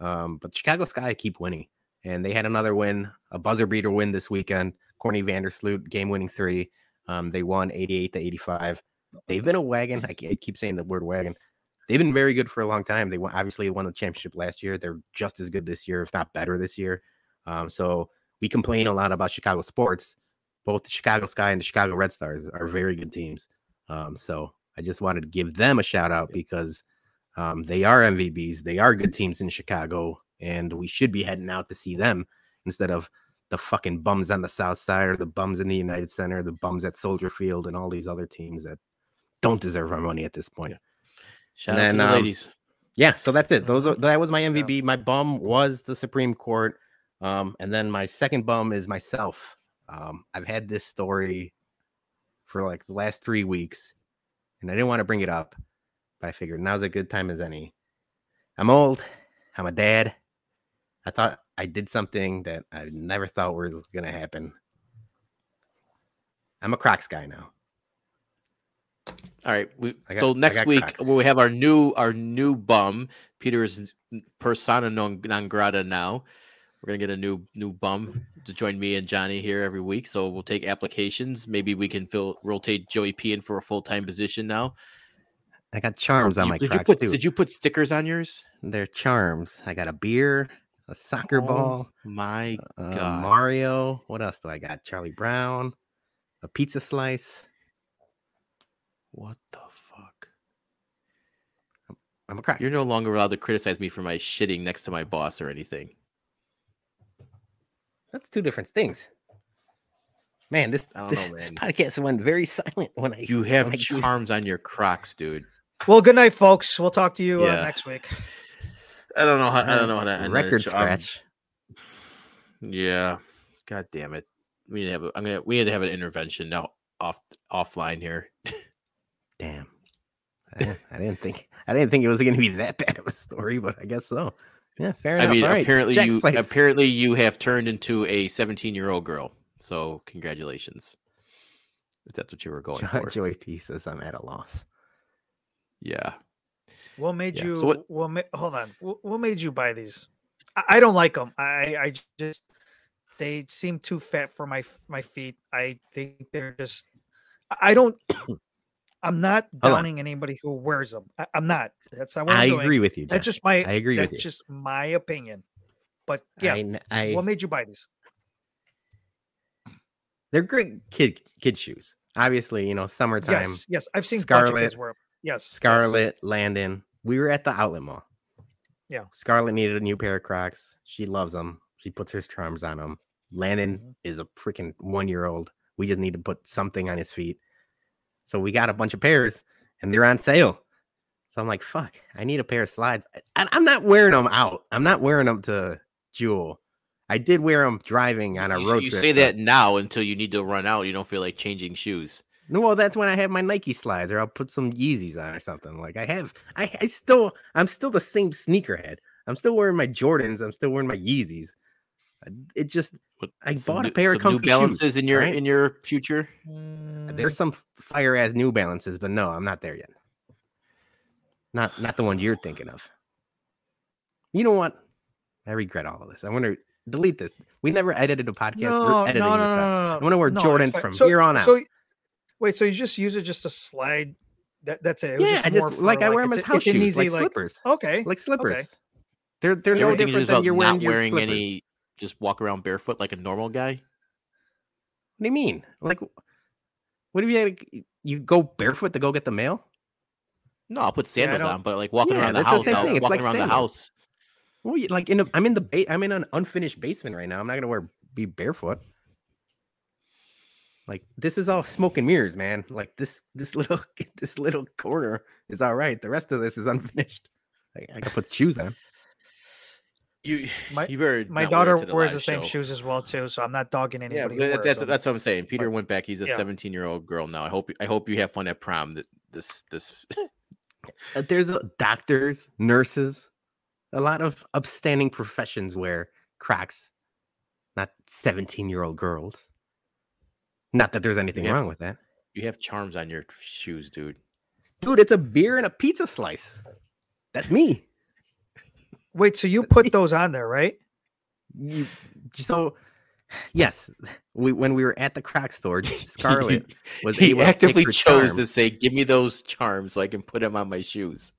Um, but Chicago Sky keep winning and they had another win, a buzzer beater win this weekend. Courtney Vandersloot, game winning three. Um, they won 88 to 85. They've been a wagon. I keep saying the word wagon. They've been very good for a long time. They won, obviously won the championship last year. They're just as good this year, if not better this year. Um, so we complain a lot about Chicago sports. Both the Chicago Sky and the Chicago Red Stars are very good teams. Um, so I just wanted to give them a shout out because um, they are MVBs. They are good teams in Chicago and we should be heading out to see them instead of the fucking bums on the south side or the bums in the United Center, the bums at Soldier Field, and all these other teams that don't deserve our money at this point. Shout And out then, to the um, ladies. Yeah, so that's it. Those are, that was my. MVP. My bum was the Supreme Court. Um, and then my second bum is myself. Um, I've had this story for like the last three weeks, and I didn't want to bring it up, but I figured now's a good time as any. I'm old. I'm a dad. I thought I did something that I never thought was gonna happen. I'm a Crocs guy now. All right. We, got- so next week Crocs. we have our new our new bum. Peter is persona non, non grata now. We're gonna get a new new bum to join me and Johnny here every week. So we'll take applications. Maybe we can fill rotate Joey P in for a full time position now. I got charms on my did Crocs you put too. Did you put stickers on yours? They're charms. I got a beer, a soccer Oh ball. My Uh, God. Mario. What else do I got? Charlie Brown, a pizza slice. what the fuck? I'm a crack. You're no longer allowed to criticize me for my shitting next to my boss or anything. That's two different things. Man, this I don't this, know, this podcast went very silent when I You have when I charms on your Crocs, dude. Well, good night, folks. We'll talk to you uh, next week. I don't know how. I don't know how to end record it. Um, scratch. Yeah. God damn it. We need to have. A, I'm gonna. We need to have an intervention now off offline here. Damn. I didn't, I didn't think I didn't think it was going to be that bad of a story, but I guess so. Yeah, fair enough. I mean, All right, apparently Jack's you place. apparently you have turned into a 17 year old girl. So congratulations. If that's what you were going for. Joey P says I'm at a loss. Yeah. What made Yeah, you? so what- what? ma- hold on. What, what made you buy these? I, I don't like them. I I just they seem too fat for my my feet. I think they're just. I- I don't. I'm not downing anybody who wears them. I, I'm not. That's not what I I'm doing. agree with you. That's just my. I agree with That's you. just my opinion. But yeah, I, I, what made you buy these? they're great kid kid shoes. Obviously, you know, summertime. Yes, yes, I've seen bunch of kids Scarlet- wear. Yes, yes. Landon. We were at the outlet mall. Yeah. Scarlett needed a new pair of Crocs. She loves them. She puts her charms on them. Landon Mhm. is a freaking one year old. We just need to put something on his feet. So we got a bunch of pairs and they're on sale. So I'm like, fuck, I need a pair of slides. And I'm not wearing them out. I'm not wearing them to Jewel. I did wear them driving on a You, road you trip. You say that now until you need to run out. You don't feel like changing shoes. No, well, that's when I have my Nike slides, or I'll put some Yeezys on or something. Like I have, I, I still, I'm still the same sneakerhead. I'm still wearing my Jordans. I'm still wearing my Yeezys. It just, What, I some bought a pair of some New Balances shoes, in your right? in your future. Mm. there's some fire ass New Balances, but no, I'm not there yet. Not, not the ones you're thinking of. You know what? I regret all of this. I want to delete this. We never edited a podcast. No, We're no, editing no, no, this no, out. no, no. I wanna wear No, Jordans from So- here on out. So, wait, so you just use it just to slide? That that's it. it was yeah, I just like for, I wear them as a- house it's an shoes, easy, like slippers, Okay, like slippers. They're they're no different about than you're wearing not your wearing slippers. any. Just walk around barefoot like a normal guy. What do you mean? Like, what do you had? You go barefoot to go get the mail? No, I'll put sandals don't- on, but like walking Yeah, around the that's the house, same thing. It's walking like around the sandals. house. Well, like in a, I'm in the ba- I'm in an unfinished basement right now. I'm not gonna wear be barefoot. Like this is all smoke and mirrors, man. Like this this little this little corner is all right. The rest of this is unfinished. I, I can put the shoes on. You, My- you better my not wear it daughter the wears the same show. shoes as well too, so I'm not dogging Yeah, anybody. but who that- that's them. that's what I'm saying. Peter But- went back. He's a yeah. 17 year old girl now. I hope I hope you have fun at prom. That this this Uh, There's doctors, nurses, a lot of upstanding professions wear cracks, not 17 year old girls. Not that there's anything Yeah. wrong with that. you have charms on your shoes, dude. Dude, it's a beer and a pizza slice. That's me. Wait, so you Let's put see. those on there, right? You, so, yes, we when we were at the Croc store, Scarlett was he able to pick actively chose charm. to say, "Give me those charms so I can put them on my shoes."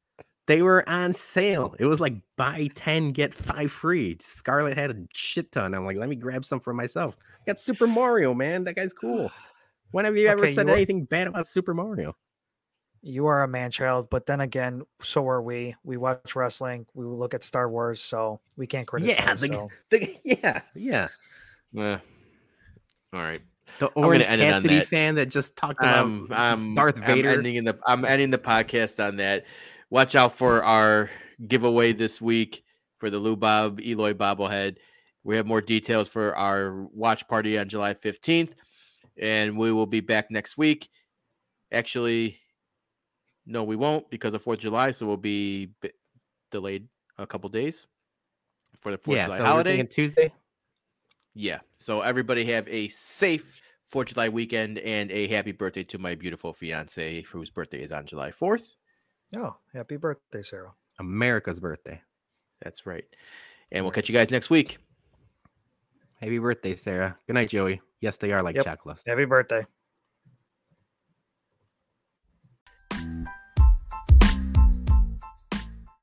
They were on sale. It was like buy 10, get five free. Scarlett had a shit ton. I'm like, let me grab some for myself. I got Super Mario, man. That guy's cool. When have you ever Okay, said you are- anything bad about Super Mario? You are a man child, but then again, so are we. We watch wrestling. We look at Star Wars, so we can't criticize. Yeah, the, so. the, yeah, yeah. All right. The gonna Orange end on Cassidy that. fan that just talked about I'm, I'm, Darth I'm Vader. ending in the I'm ending the podcast on that. Watch out for our giveaway this week for the Lou Bob Eloy bobblehead. We have more details for our watch party on July 15th, and we will be back next week. Actually, no, we won't because of Fourth of July, so we'll be delayed a couple days for the Fourth yeah, of July so holiday. Tuesday. Yeah. So everybody have a safe Fourth of July weekend and a happy birthday to my beautiful fiance whose birthday is on July 4th. Oh, happy birthday, Sarah. America's birthday. That's right. And we'll catch you guys next week. Happy birthday, Sarah. Good night, Joey. Yes, they are like Yep. checklist. Happy birthday.